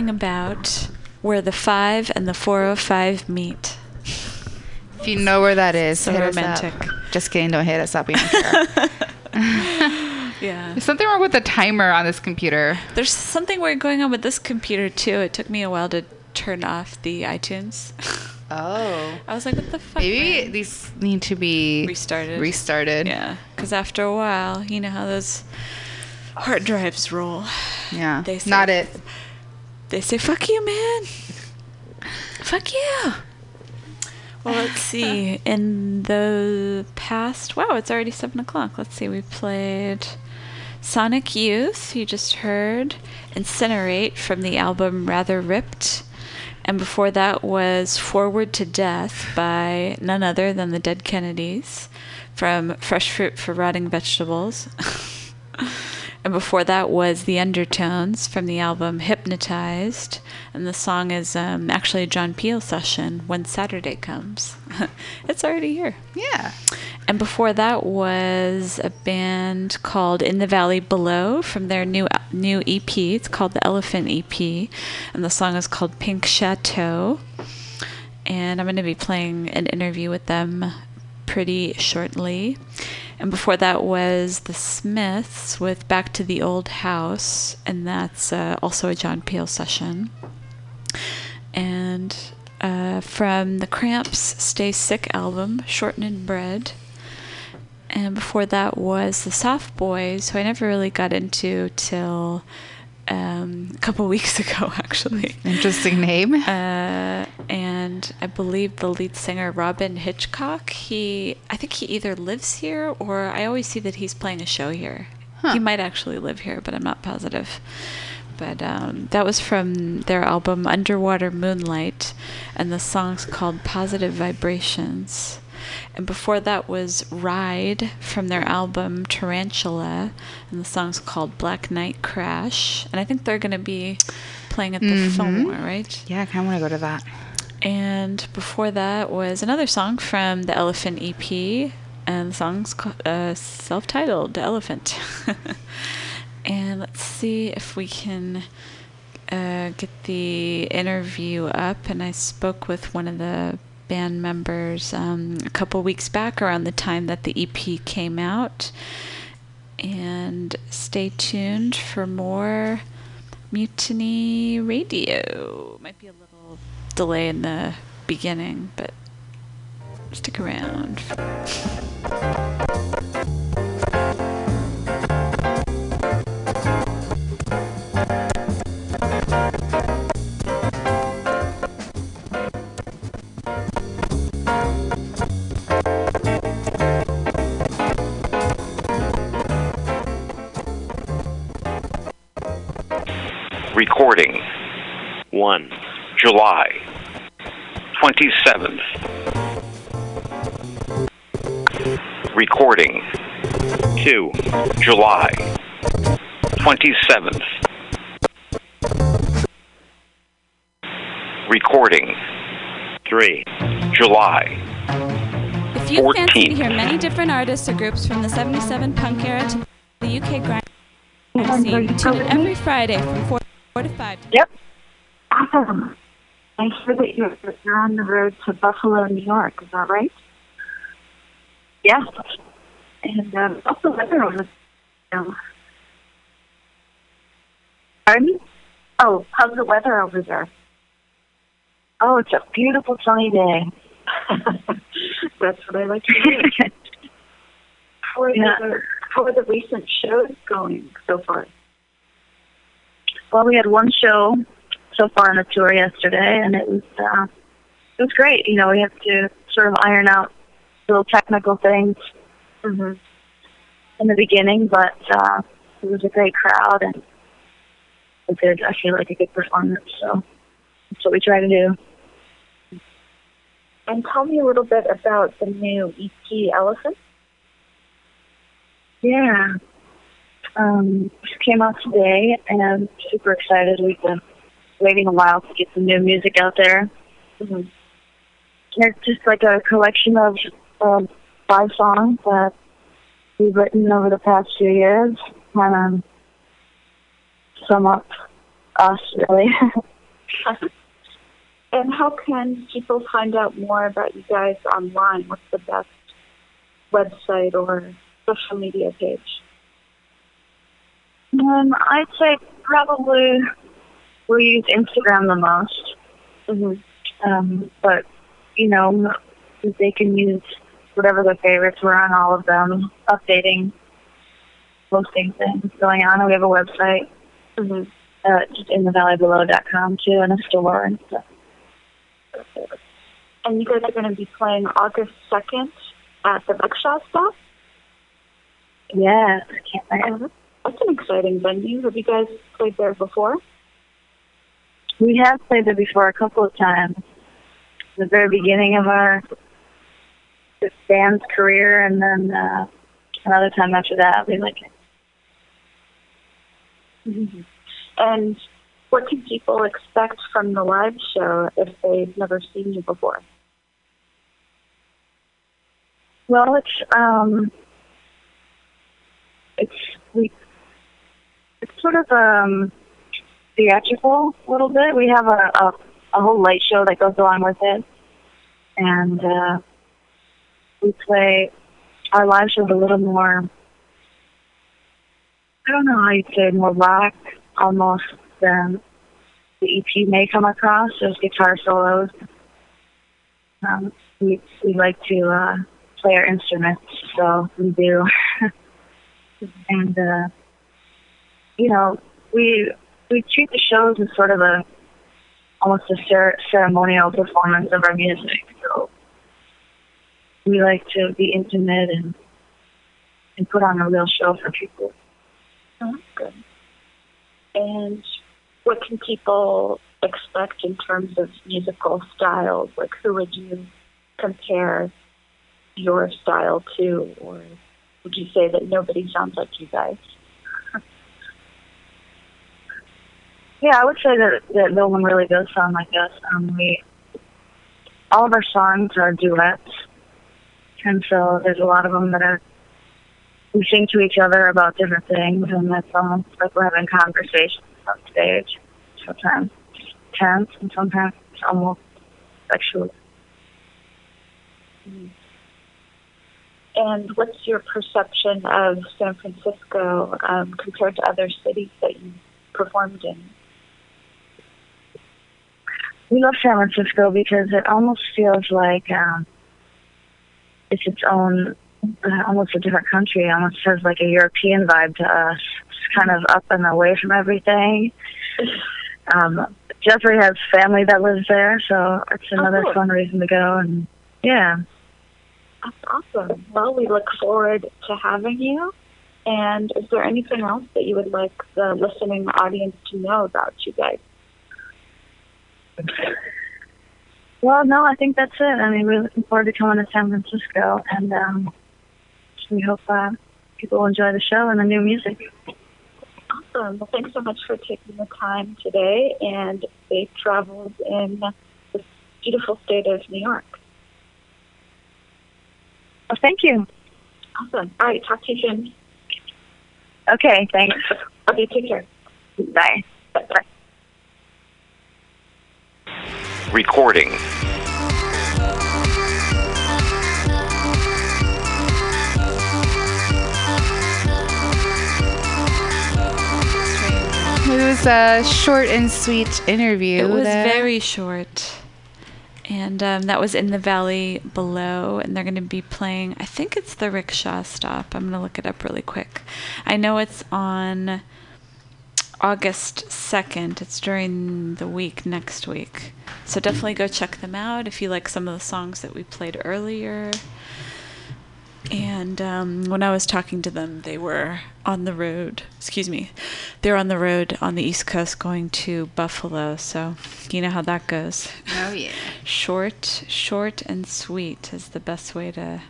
Talking about where the 5 and the 405 meet. If you know where that is, So hit romantic. us up. Just kidding, don't hit us up. We don't care. [laughs] Yeah. There's something wrong with the timer on this computer. There's something weird going on with this computer too. It took me a while to turn off the iTunes. Oh. [laughs] I was like, what the fuck? Maybe man? these need to be restarted. restarted. Yeah, because after a while, you know how those hard drives roll. Yeah. They say- Not it. They say, fuck you, man. Fuck you. Well, let's see. [laughs] In the past, wow, it's already 7 o'clock. Let's see. We played Sonic Youth, you just heard. Incinerate from the album Rather Ripped. And before that was Forward to Death by none other than the Dead Kennedys from Fresh Fruit for Rotting Vegetables. [laughs] and before that was The Undertones from the album Hypnotized. And the song is um, actually a John Peel session, When Saturday Comes. [laughs] it's already here. Yeah. And before that was a band called In the Valley Below from their new new EP. It's called the Elephant EP, and the song is called Pink Chateau. And I'm going to be playing an interview with them pretty shortly. And before that was the Smiths with Back to the Old House, and that's uh, also a John Peel session. And uh, from the Cramps Stay Sick album, Shortening Bread. And before that was the Soft Boys, who I never really got into till um, a couple [laughs] weeks ago, actually. Interesting name. Uh, and I believe the lead singer Robyn Hitchcock. He, I think he either lives here or I always see that he's playing a show here. He might actually live here, but I'm not positive. But um, that was from their album Underwater Moonlight, and the song's called Positive Vibrations. And before that was Ride from their album Tarantula, and the song's called Black Nite Crash. And I think they're going to be playing at the Fillmore, right? Yeah, I kind of want to go to that. And before that was another song from the Elephant EP, and the song's uh, self-titled "The Elephant." [laughs] and let's see if we can uh, get the interview up. And I spoke with one of the band members um, a couple weeks back around the time that the EP came out. And stay tuned for more Mutiny Radio. Might be a delay in the beginning, but stick around. Recording 1. July 27th. Recording 2. July 27th. Recording 3. July If you fancy to hear many different artists or groups from the 77 punk era to the UK grind scene, tune in every Friday from 4, 4 to 5. Yep. Awesome. I hear that you're, you're on the road to Buffalo, New York. Is that right? Yes. And um, how's the weather over there? Pardon? Oh, how's the weather over there? Oh, it's a beautiful sunny day. [laughs] That's what I like to hear. how, are the, how are the recent shows going so far? Well, we had one show so far on the tour yesterday, and it was uh, it was great. You know, we have to sort of iron out little technical things Mm-hmm. in the beginning, but uh, it was a great crowd, and it did. I feel like a good performance. So that's what we try to do. And tell me a little bit about the new EP Elephant. Yeah. Um, just came out today, and I'm super excited. We've been waiting a while to get some new music out there. Mm-hmm. It's just like a collection of um, five songs that we've written over the past few years, and um, sum up us, really. [laughs] And how can people find out more about you guys online? What's the best website or social media page? um, I'd say probably we use Instagram the most. Mm-hmm. Um, but, you know, they can use whatever their favorites. We're on all of them, updating, posting things going on. We have a website, Mm-hmm. uh, just in the valleybelow.com too, and a store and stuff. And you guys are going to be playing August 2nd at the Rickshaw Stop? Yeah, I can't wait. That's an exciting venue. Have you guys played there before? We have played there before a couple of times. The very beginning of our band's career, and then uh, another time after that. We like it. Mm-hmm. And what can people expect from the live show if they've never seen you before? Well, it's um, it's we, it's sort of um, theatrical a little bit. We have a, a a whole light show that goes along with it, and uh, we play our live show a little more. I don't know how you'd say more rock almost than the EP may come across. There's guitar solos. Um, we we like to uh, play our instruments, so we do. [laughs] and uh, you know, we we treat the shows as sort of a almost a cer- ceremonial performance of our music. So we like to be intimate and and put on a real show for people. Oh, good. And what can people expect in terms of musical styles? Like, who would you compare your style to, or would you say that nobody sounds like you guys? Yeah, I would say that, that no one really does sound like us. Um, we all of our songs are duets, and so there's a lot of them that are we sing to each other about different things, and that's almost like we're having conversations on stage. Sometimes tense, and sometimes it's almost sexual. And what's your perception of San Francisco um, compared to other cities that you performed in? We love San Francisco because it almost feels like um, it's its own, uh, almost a different country. It almost has like a European vibe to us. It's kind of up and away from everything. Um, Jeffrey has family that lives there, so it's another cool. fun reason to go. And yeah, That's awesome. Well, we look forward to having you. And is there anything else that you would like the listening audience to know about you guys? Well, no, I think that's it. I mean, we're looking forward to coming to San Francisco, and um, we hope uh, people will enjoy the show and the new music. Awesome. Well, thanks so much for taking the time today and safe travels in the beautiful state of New York. Well, thank you. Awesome. All right. Talk to you soon. Okay, thanks. Okay. Take care. Bye. Bye. Bye. Recording. It was a short and sweet interview. It was there. very short. And um, that was in the valley below, and they're going to be playing. I think it's the rickshaw stop. I'm going to look it up really quick. I know it's on August 2nd. It's during the week next week. So definitely go check them out if you like some of the songs that we played earlier. And um, when I was talking to them, they were on the road. Excuse me. They're on the road on the East Coast going to Buffalo. So you know how that goes. Oh yeah. [laughs] Short, short and sweet is the best way to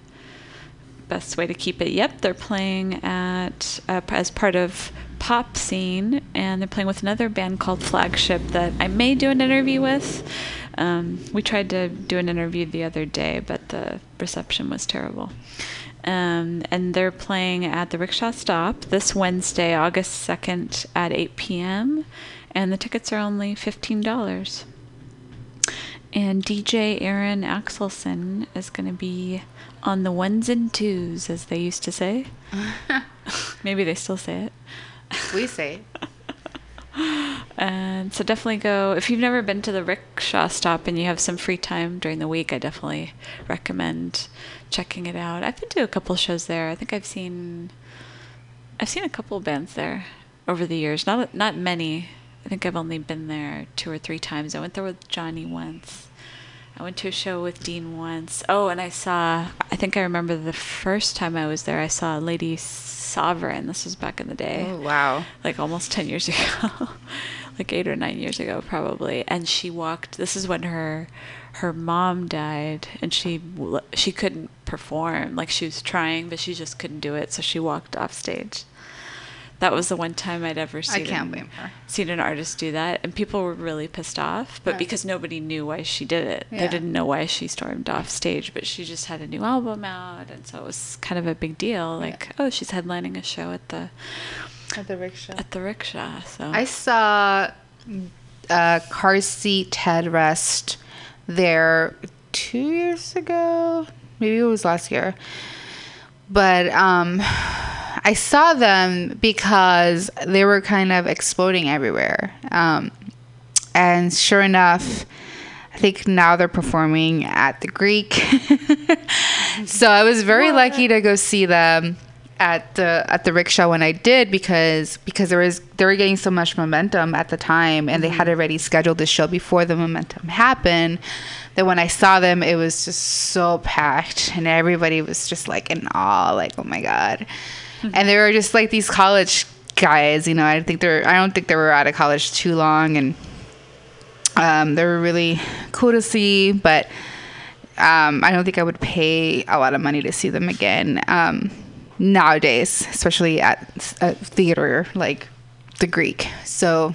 best way to keep it. Yep, they're playing at uh, as part of Pop Scene, and they're playing with another band called Flagship that I may do an interview with. Um, we tried to do an interview the other day, but the reception was terrible. Um, and they're playing at the Rickshaw Stop this Wednesday, August 2nd at 8 p.m. and the tickets are only fifteen dollars. And DJ Aaron Axelson is going to be on the ones and twos, as they used to say. [laughs] Maybe they still say it. We say. And so definitely go if you've never been to the rickshaw stop and you have some free time during the week. I definitely recommend checking it out. I've been to a couple shows there. I think I've seen I've seen a couple bands there over the years. Not not many. I think I've only been there two or three times. I went there with Johnny once. I went to a show with Dean once. Oh, and I saw. I think I remember the first time I was there. I saw Lady Sovereign. This was back in the day. Oh, wow. Like almost ten years [laughs] ago, like eight or nine years ago, probably. And she walked. This is when her her mom died, and she she couldn't perform. Like she was trying, but she just couldn't do it. So she walked off stage. That was the one time I'd ever seen. can't an, blame her. Seen an artist do that, and people were really pissed off. But Right. because nobody knew why she did it, Yeah. they didn't know why she stormed off stage. But she just had a new album out, and so it was kind of a big deal. Like, oh, she's headlining a show at the At the rickshaw. at the rickshaw. So I saw uh, car seat headrest there two years ago. Maybe it was last year. But um, I saw them because they were kind of exploding everywhere. Um, and sure enough, I think now they're performing at the Greek. [laughs] so I was very lucky to go see them at the at the rickshaw when I did because because there was they were getting so much momentum at the time and they had already scheduled the show before the momentum happened that when I saw them it was just so packed and everybody was just like in awe like oh my god and they were just like these college guys you know I think they're I don't think they were out of college too long and um, they were really cool to see, but um, I don't think I would pay a lot of money to see them again um, nowadays, especially at a theater like the Greek. So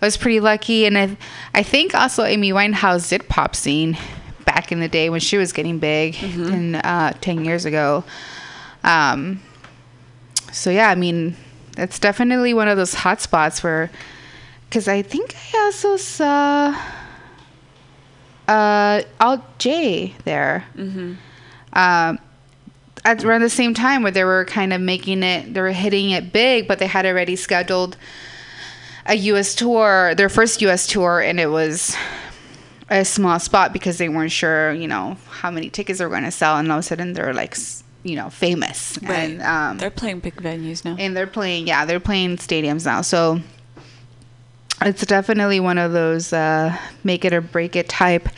I was pretty lucky, and I, I think also Amy Winehouse did pop scene back in the day when she was getting big, in uh, ten years ago. Um, so yeah, I mean, it's definitely one of those hot spots where, because I think I also saw uh, Alt J there. Mm-hmm. Um, at around the same time where they were kind of making it, they were hitting it big, but they had already scheduled a U.S. tour, their first U.S. tour, and it was a small spot because they weren't sure, you know, how many tickets they were going to sell, and all of a sudden they're like, you know, famous, Right. and um, they're playing big venues now. and they're playing yeah they're playing stadiums now so it's definitely one of those uh, make it or break it type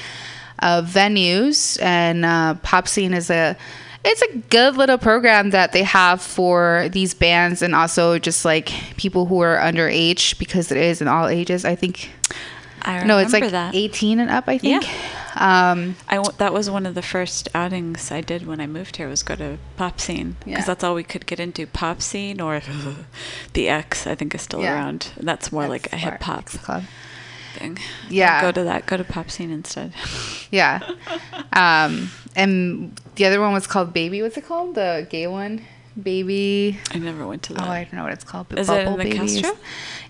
of venues and uh, pop scene is a it's a good little program that they have for these bands and also just like people who are underage because it is in all ages i think I no it's like that. 18 and up i think Yeah. um, I w- that was one of the first outings I did when I moved here was go to pop scene because Yeah. that's all we could get into pop scene or [laughs] the X I think is still Yeah. around and that's more like a hip hop club thing. Yeah. Don't go to that. Go to pop scene instead. [laughs] Yeah. Um, and the other one was called Baby. What's it called? The gay one? Baby. I never went to that. Oh. I don't know what it's called. but Is it in Bubble the Baby Castro?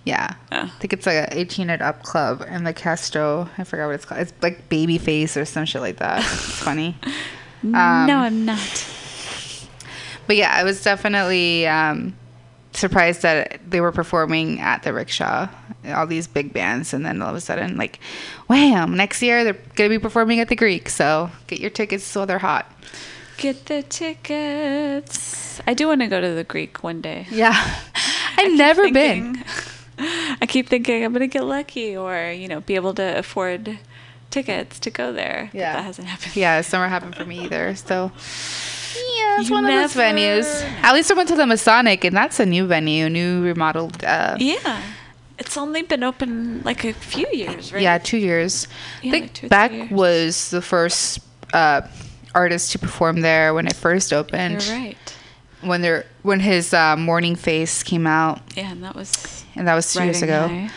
Yeah. I think it's like a 18 and up club in the Castro. I forgot what it's called. It's like Baby Face or some shit like that. It's [laughs] funny. no, Um, I'm not. But yeah, I was definitely um, surprised that they were performing at the rickshaw, all these big bands, and then all of a sudden, like, wham! Next year they're gonna be performing at the Greek. So get your tickets while they're hot. Get the tickets. I do want to go to the Greek one day. Yeah, [laughs] I've never been. been. [laughs] I keep thinking I'm gonna get lucky, or you know, be able to afford tickets to go there. but Yeah. that hasn't happened. Yeah, it's never happened for me either. So yeah, it's You one of those venues. At least I went to the Masonic, and that's a new venue, new remodeled. Uh, Yeah. It's only been open like a few years, right? Yeah, two years. Yeah, I think like two or three Beck years. was the first uh, artist to perform there when it first opened. You're right. When their when his uh, Morning Phase came out, Yeah, and that was and that was two years ago. High.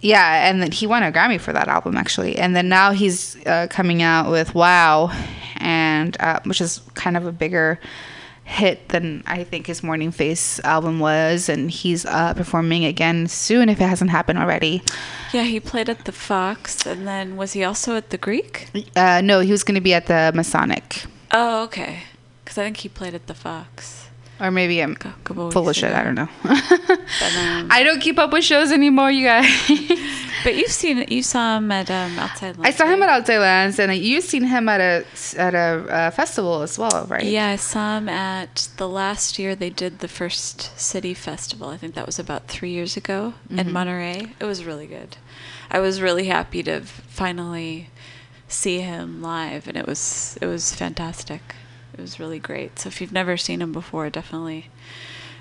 Yeah, and then he won a Grammy for that album actually, and then now he's uh, coming out with Wow, and uh, which is kind of a bigger hit than I think his Morning Phase album was, and he's uh, performing again soon if it hasn't happened already. Yeah, he played at the Fox, and then was he also at the Greek? Uh, no, he was going to be at the Masonic, Oh, okay. Because I think he played at the Fox. or maybe I'm full of shit. I don't know. But, um, [laughs] I don't keep up with shows anymore, you guys. [laughs] but you've seen you saw him at um, Outside I saw him at Outside Lands, and you've seen him at a at a uh, festival as well, right? Yeah, I saw him at the last year they did the first city festival. I think that was about three years ago in Mhm. Monterey. It was really good. I was really happy to finally see him live, and it was it was fantastic. It was really great. So if you've never seen him before, definitely,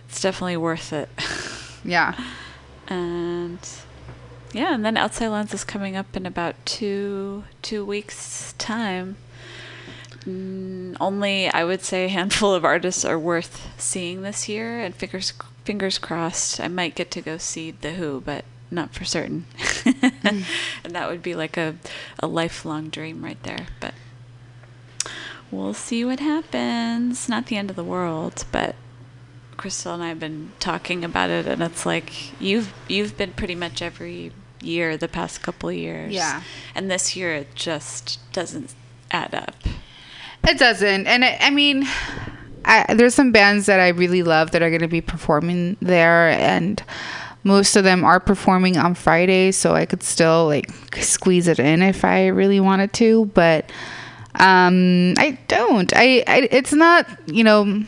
it's definitely worth it. [laughs] Yeah. And yeah, and then Outside Lands is coming up in about two two weeks time. Mm, only I would say a handful of artists are worth seeing this year, and fingers fingers crossed I might get to go see the Who, but not for certain. [laughs] and that would be like a a lifelong dream right there. But we'll see what happens. Not the end of the world, but Crystal and I have been talking about it, and it's like you've you've been pretty much every year the past couple years. Yeah. And this year it just doesn't add up. It doesn't, and I, I mean, I, there's some bands that I really love that are going to be performing there, and most of them are performing on Friday, so I could still like squeeze it in if I really wanted to, but um, I don't. I, I it's not you know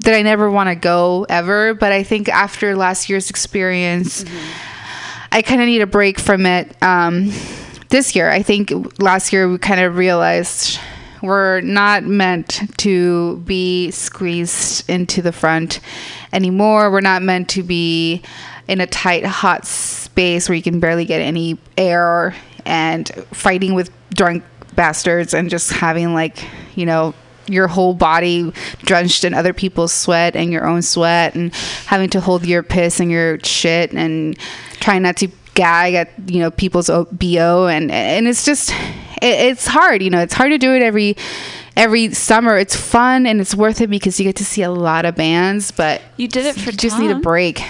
that I never want to go ever, but I think after last year's experience. I kind of need a break from it um, this year. I think last year we kind of realized we're not meant to be squeezed into the front anymore. We're not meant to be in a tight, hot space where you can barely get any air and fighting with drunk bastards and just having like, you know, your whole body drenched in other people's sweat and your own sweat and having to hold your piss and your shit and trying not to gag at you know people's bo and and it's just it, it's hard you know it's hard to do it every every summer. It's fun and it's worth it because you get to see a lot of bands but You did it for you just need a break.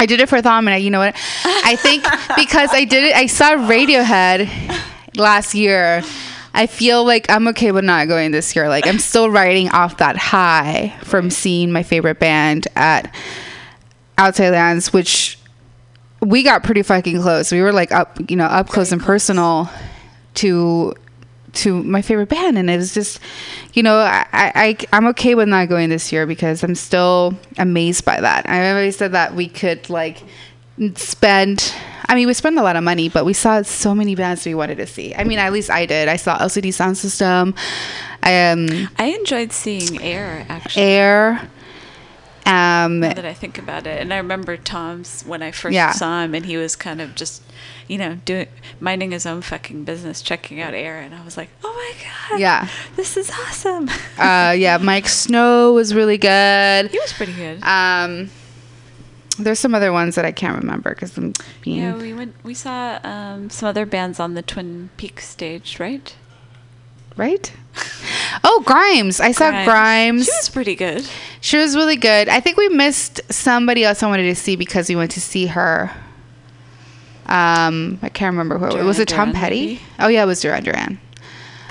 I did it for Thom, and I, you know what? I think [laughs] because I did it, I saw Radiohead last year. I feel like I'm okay with not going this year. Like I'm still riding off that high from seeing my favorite band at Outside Lands, which we got pretty fucking close. We were like up, you know, up close and personal to to my favorite band, and it was just, you know, I, I I'm okay with not going this year because I'm still amazed by that. I always said that we could like spend. I mean, we spend a lot of money, but we saw so many bands we wanted to see. I mean, at least I did. I saw LCD Soundsystem, um, I enjoyed seeing Air actually. Air. Um, now that I think about it, and I remember Tom's when I first Yeah. saw him, and he was kind of just, you know, doing minding his own fucking business, checking out Air, and I was like, oh my god, Yeah. this is awesome. uh, yeah, Miike Snow was really good. He was pretty good. Um, there's some other ones that I can't remember because I'm being. Yeah, we went. We saw um, some other bands on the Twin Peaks stage, right? right? Oh, Grimes. I saw Grimes. She was pretty good. She was really good. I think we missed somebody else I wanted to see because we went to see her. Um, I can't remember who it was. Was it Tom Duran, Petty? maybe? Oh yeah, it was Duran Duran.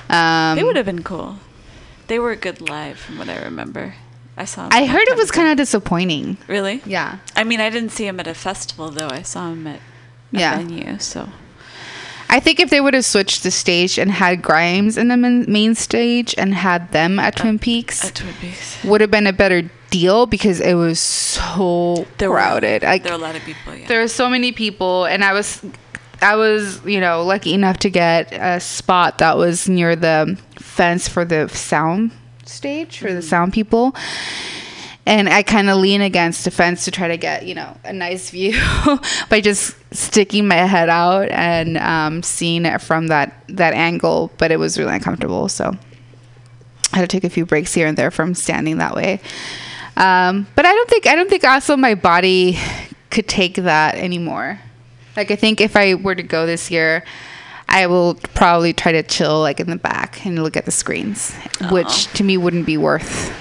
Um, they would have been cool. They were good live, from what I remember. I saw. 'em I heard it was kind of disappointing. Really? Yeah. I mean, I didn't see him at a festival though. I saw him at a Yeah. venue. So I think if they would have switched the stage and had Grimes in the main stage and had them at Twin Peaks, at Twin Peaks. would have been a better deal because it was so There were- crowded. Like, there were a lot of people. Yeah. there were so many people, and I was, I was, you know, lucky enough to get a spot that was near the fence for the sound stage for the sound people. And I kind of lean against the fence to try to get, you know, a nice [laughs] view [laughs] by just sticking my head out and um, seeing it from that that angle. But it was really uncomfortable, so I had to take a few breaks here and there from standing that way. Um, but I don't think I don't think also my body could take that anymore. Like I think if I were to go this year, I will probably try to chill like in the back and look at the screens, which to me wouldn't be worth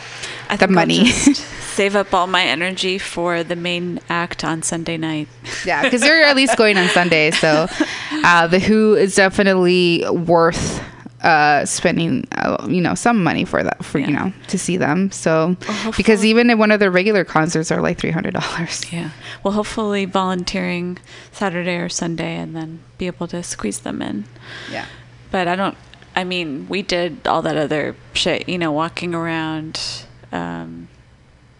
I the money. just [laughs] save up all my energy for the main act on Sunday night. yeah, because you're at least going on Sunday, so [laughs] uh, the Who is definitely worth uh spending uh, you know some money for that for you know to see them so because even in one of their regular concerts are like $300 Yeah. Well, hopefully volunteering Saturday or Sunday and then be able to squeeze them in. Yeah. But I don't, I mean, we did all that other shit, you know, walking around, um,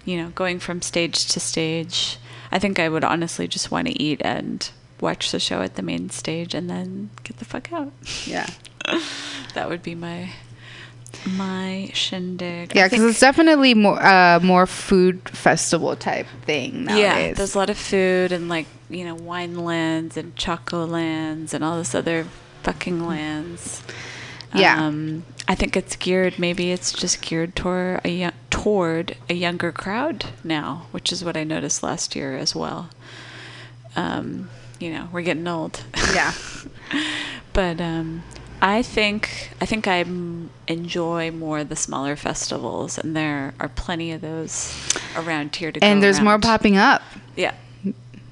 you know, going from stage to stage. I think I would honestly just want to eat and watch the show at the main stage and then get the fuck out. Yeah. [laughs] that would be my my shindig. Yeah because it's definitely more uh more food festival type thing nowadays. Yeah, there's a lot of food and like you know wine lands and choco lands and all this other fucking lands. Yeah. um, I think it's geared. Maybe it's just geared toward a yo- toward a younger crowd now, which is what I noticed last year as well. Um, you know, we're getting old. Yeah. [laughs] but um, I think I think I enjoy more the smaller festivals, and there are plenty of those around here to go and there's more popping up Yeah.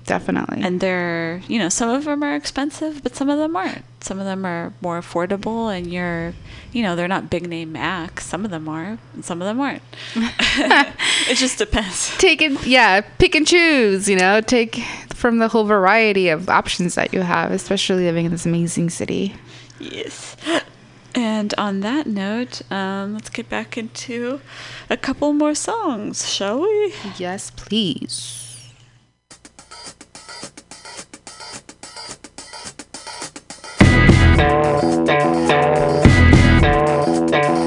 Definitely And they're, you know, some of them are expensive, but some of them aren't. Some of them are more affordable, and you're, you know, they're not big name acts. Some of them are, and some of them aren't. [laughs] it just depends. take it yeah pick and choose you know take from the whole variety of options that you have especially living in this amazing city Yes. And on that note, um, let's get back into a couple more songs, shall we? Yes, please. Thank you.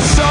so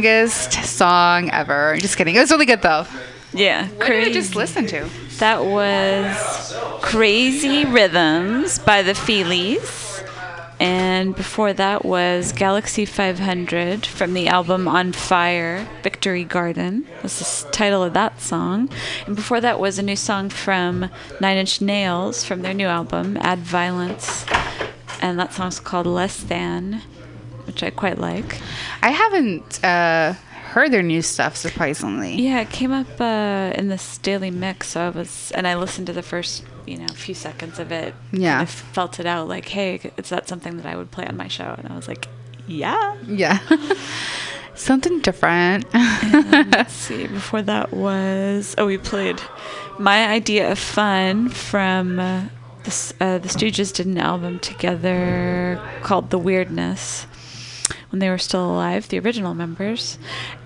Longest song ever. Just kidding. It was really good though. Yeah, What did we just listen to? That was Crazy Rhythms by the Feelies. And before that was Galaxie 500 from the album On Fire, Victory Garden. Was the title of that song. And before that was a new song from Nine Inch Nails from their new album, Add Violence. And that song's called Less Than, which I quite like. Haven't uh, heard their new stuff surprisingly. Yeah, it came up uh, in this daily mix. So I was, and I listened to the first, you know, few seconds of it. Yeah. I felt it out. Like, hey, is that something that I would play on my show? And I was like, yeah. Yeah. [laughs] Something different. [laughs] And let's see. Before that was oh, we played my idea of fun from uh, the S- uh, the Stooges did an album together called The Weirdness when they were still alive, the original members.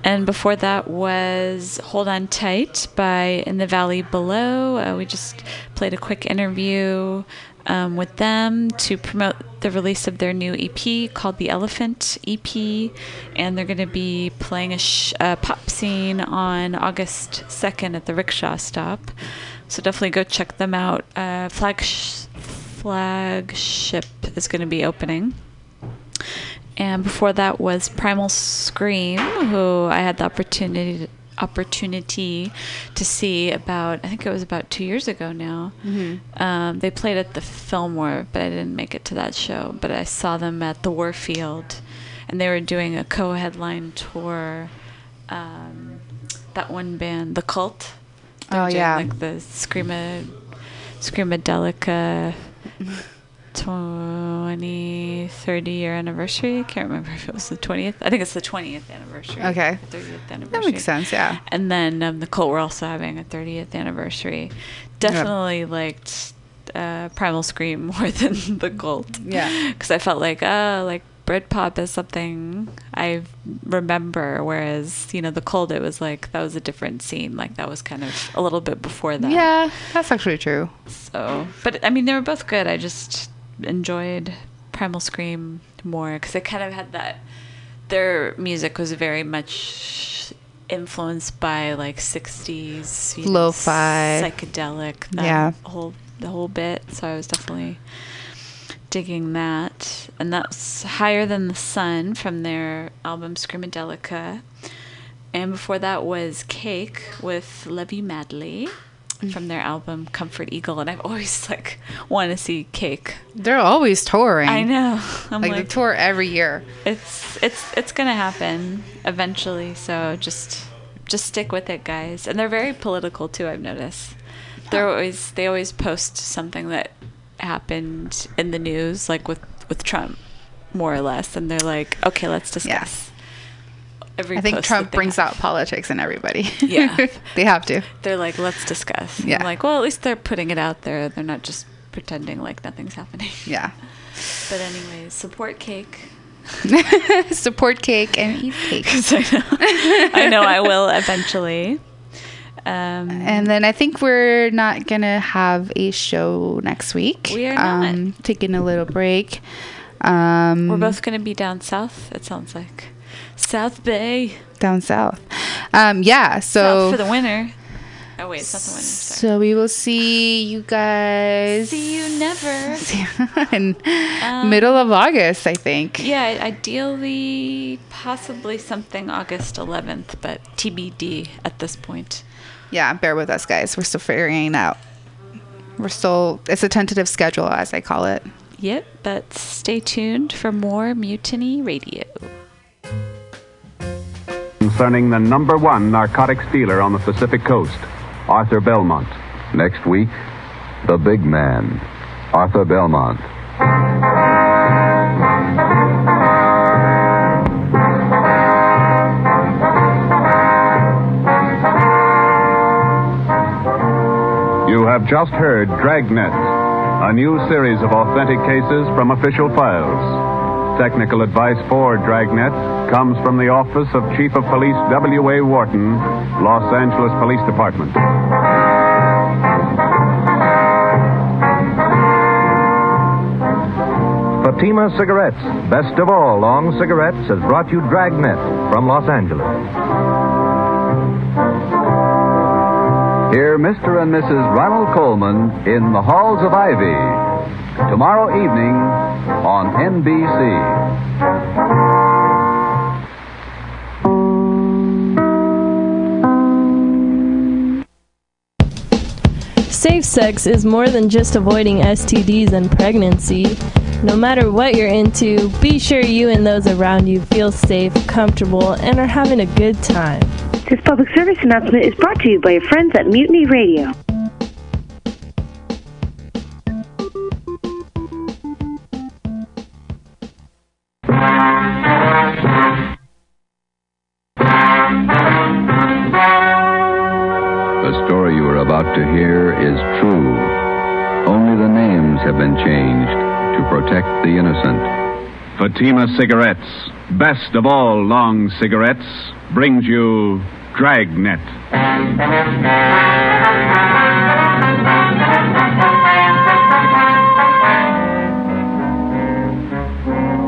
And before that was Hold On Tight by In the Valley Below. Uh, we just played a quick interview um, with them to promote the release of their new EP called The Elephant EP. And they're going to be playing a, sh- a pop scene on August 2nd at the Rickshaw Stop. So definitely go check them out. Uh, flag sh- flagship is going to be opening. And before that was Primal Scream, who I had the opportunity opportunity to see about I think it was about two years ago now. Mhm. Um, they played at the Fillmore, but I didn't make it to that show. But I saw them at the Warfield, and they were doing a co-headline tour. Um, that one band, The Cult. They were Oh, yeah. like the Screama, Screamadelica 20, 30 year anniversary. I can't remember if it was the 20th. I think it's the 20th anniversary. Okay. 30th anniversary. That makes sense, yeah. And then um, the Cult were also having a 30th anniversary. Definitely liked uh, Primal Scream [laughs] more than the Cult. Yeah. [laughs] Because I felt like, oh, like Britpop is something I remember, whereas, you know, the Cult, it was like, that was a different scene. Like, that was kind of a little bit before that. Yeah, that's actually true. So, but I mean, they were both good. I just enjoyed Primal Scream more because they kind of had that. Their music was very much influenced by like '60s you know, Lo-fi. psychedelic, that Yeah. whole the whole bit. So I was definitely digging that, and that's higher than the sun from their album Screamadelica. And before that was Cake with Love You Madly from their album Comfort Eagle. And I've always like want to see Cake. They're always touring. I know. [laughs] I'm like, like, they tour every year. it's it's it's gonna happen eventually. So just just stick with it, guys. And they're very political too. I've noticed. They're always they always post something that happened in the news, like with with Trump, more or less. And they're like, okay, let's discuss. Every I think Trump brings out politics in everybody. Yeah. [laughs] they have to. they're like, let's discuss. Yeah. I'm like, well, at least they're putting it out there. They're not just pretending like nothing's happening. Yeah. [laughs] But anyways, support cake. [laughs] Support cake and eat cake. I know I know I will eventually. Um, And then I think we're not gonna have a show next week. We are um, taking a little break. Um, we're both going to be down south. It sounds like South Bay. down south. Um, yeah. So south for the winter. Oh wait, it's not the winter. Sorry. So we will see you guys. See you never. [laughs] in Um, middle of August, I think. Yeah, ideally, possibly something August 11th, but TBD at this point. Yeah, bear with us, guys. We're still figuring out. We're still. It's a tentative schedule, as I call it. Yep, but stay tuned for more Mutiny Radio. Concerning the number one narcotics dealer on the Pacific Coast, Arthur Belmont. Next week, the big man, Arthur Belmont. You have just heard Dragnet, a new series of authentic cases from official files. Technical advice for Dragnet comes from the Office of Chief of Police W.A. Worton, Los Angeles Police Department. Fatima Cigarettes, best of all long cigarettes, has brought you Dragnet from Los Angeles. Hear Mr. and Mrs. Ronald Colman in the Halls of Ivy. Tomorrow evening on NBC. Safe sex is more than just avoiding STDs and pregnancy. No matter what you're into, be sure you and those around you feel safe, comfortable, and are having a good time. This public service announcement is brought to you by your friends at Mutiny Radio. Fatima Cigarettes, best of all long cigarettes, brings you Dragnet.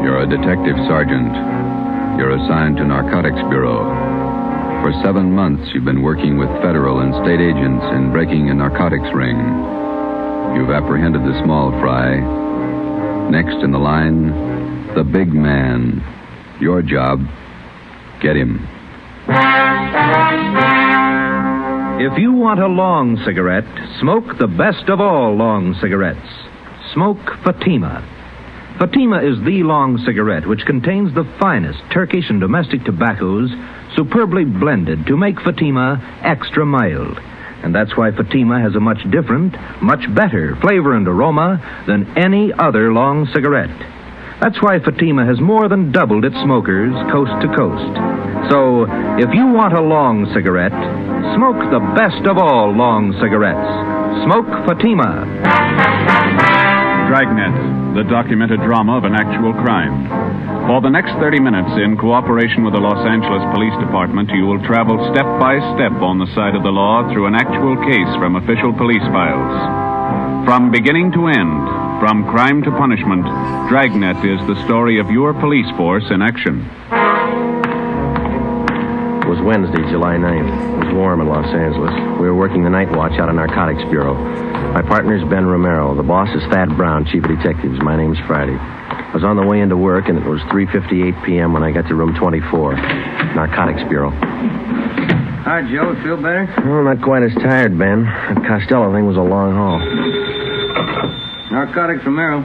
You're a detective sergeant. You're assigned to Narcotics Bureau. For seven months, you've been working with federal and state agents in breaking a narcotics ring. You've apprehended the small fry. Next in the line, the big man. Your job, get him. If you want a long cigarette, smoke the best of all long cigarettes. Smoke Fatima. Fatima is the long cigarette which contains the finest Turkish and domestic tobaccos superbly blended to make Fatima extra mild. And that's why Fatima has a much different, much better flavor and aroma than any other long cigarette. That's why Fatima has more than doubled its smokers coast to coast. So, if you want a long cigarette, smoke the best of all long cigarettes. Smoke Fatima. Dragnet, the documented drama of an actual crime. For the next 30 minutes, in cooperation with the Los Angeles Police Department, you will travel step by step on the side of the law through an actual case from official police files. From beginning to end, from crime to punishment, Dragnet is the story of your police force in action. It was Wednesday, July 9th. It was warm in Los Angeles. We were working the night watch out of Narcotics Bureau. My partner's Ben Romero. The boss is Thad Brown, chief of detectives. My name's Friday. I was on the way into work, and it was 3.58 p.m. when I got to room 24, Narcotics Bureau. Hi, Joe. Feel better? Oh, not quite as tired, Ben. That Costello thing was a long haul. Narcotics Romero.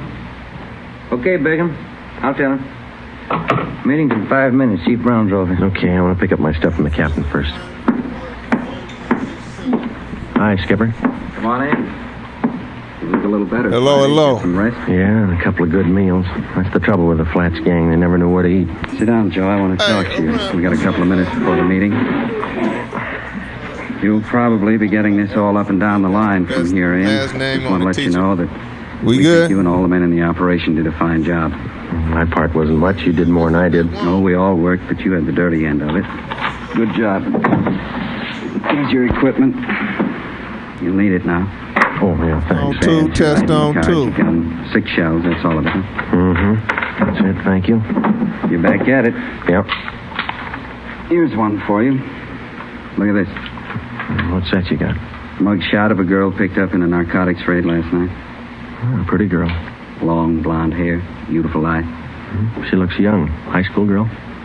Okay, Bigham. I'll tell him. Meeting's in five minutes. Chief Brown's over. Okay, I want to pick up my stuff from the captain first. Hi, Skipper. Come on in. You look a little better. Hello, hello. Get Some rest. Yeah, and a couple of good meals. That's the trouble with the Flats gang. They never know where to eat. Sit down, Joe. I want to talk to you. We got a couple of minutes before the meeting. You'll probably be getting this all up and down the line from here in. last Just want to the let you know that We think good? you and all the men in the operation did a fine job. My part wasn't much. You did more than I did. No, we all worked, but you had the dirty end of it. Good job. Here's your equipment. You'll need it now. Oh, yeah, On thanks. two, test on two. you. Six shells, that's all of it. huh? Mm-hmm. That's it, thank you. You're back at it. Yep. Here's one for you. Look at this. What's that you got? Mug shot of a girl picked up in a narcotics raid last night. Oh, a pretty girl. Long blonde hair, beautiful eye. She looks young. High school girl?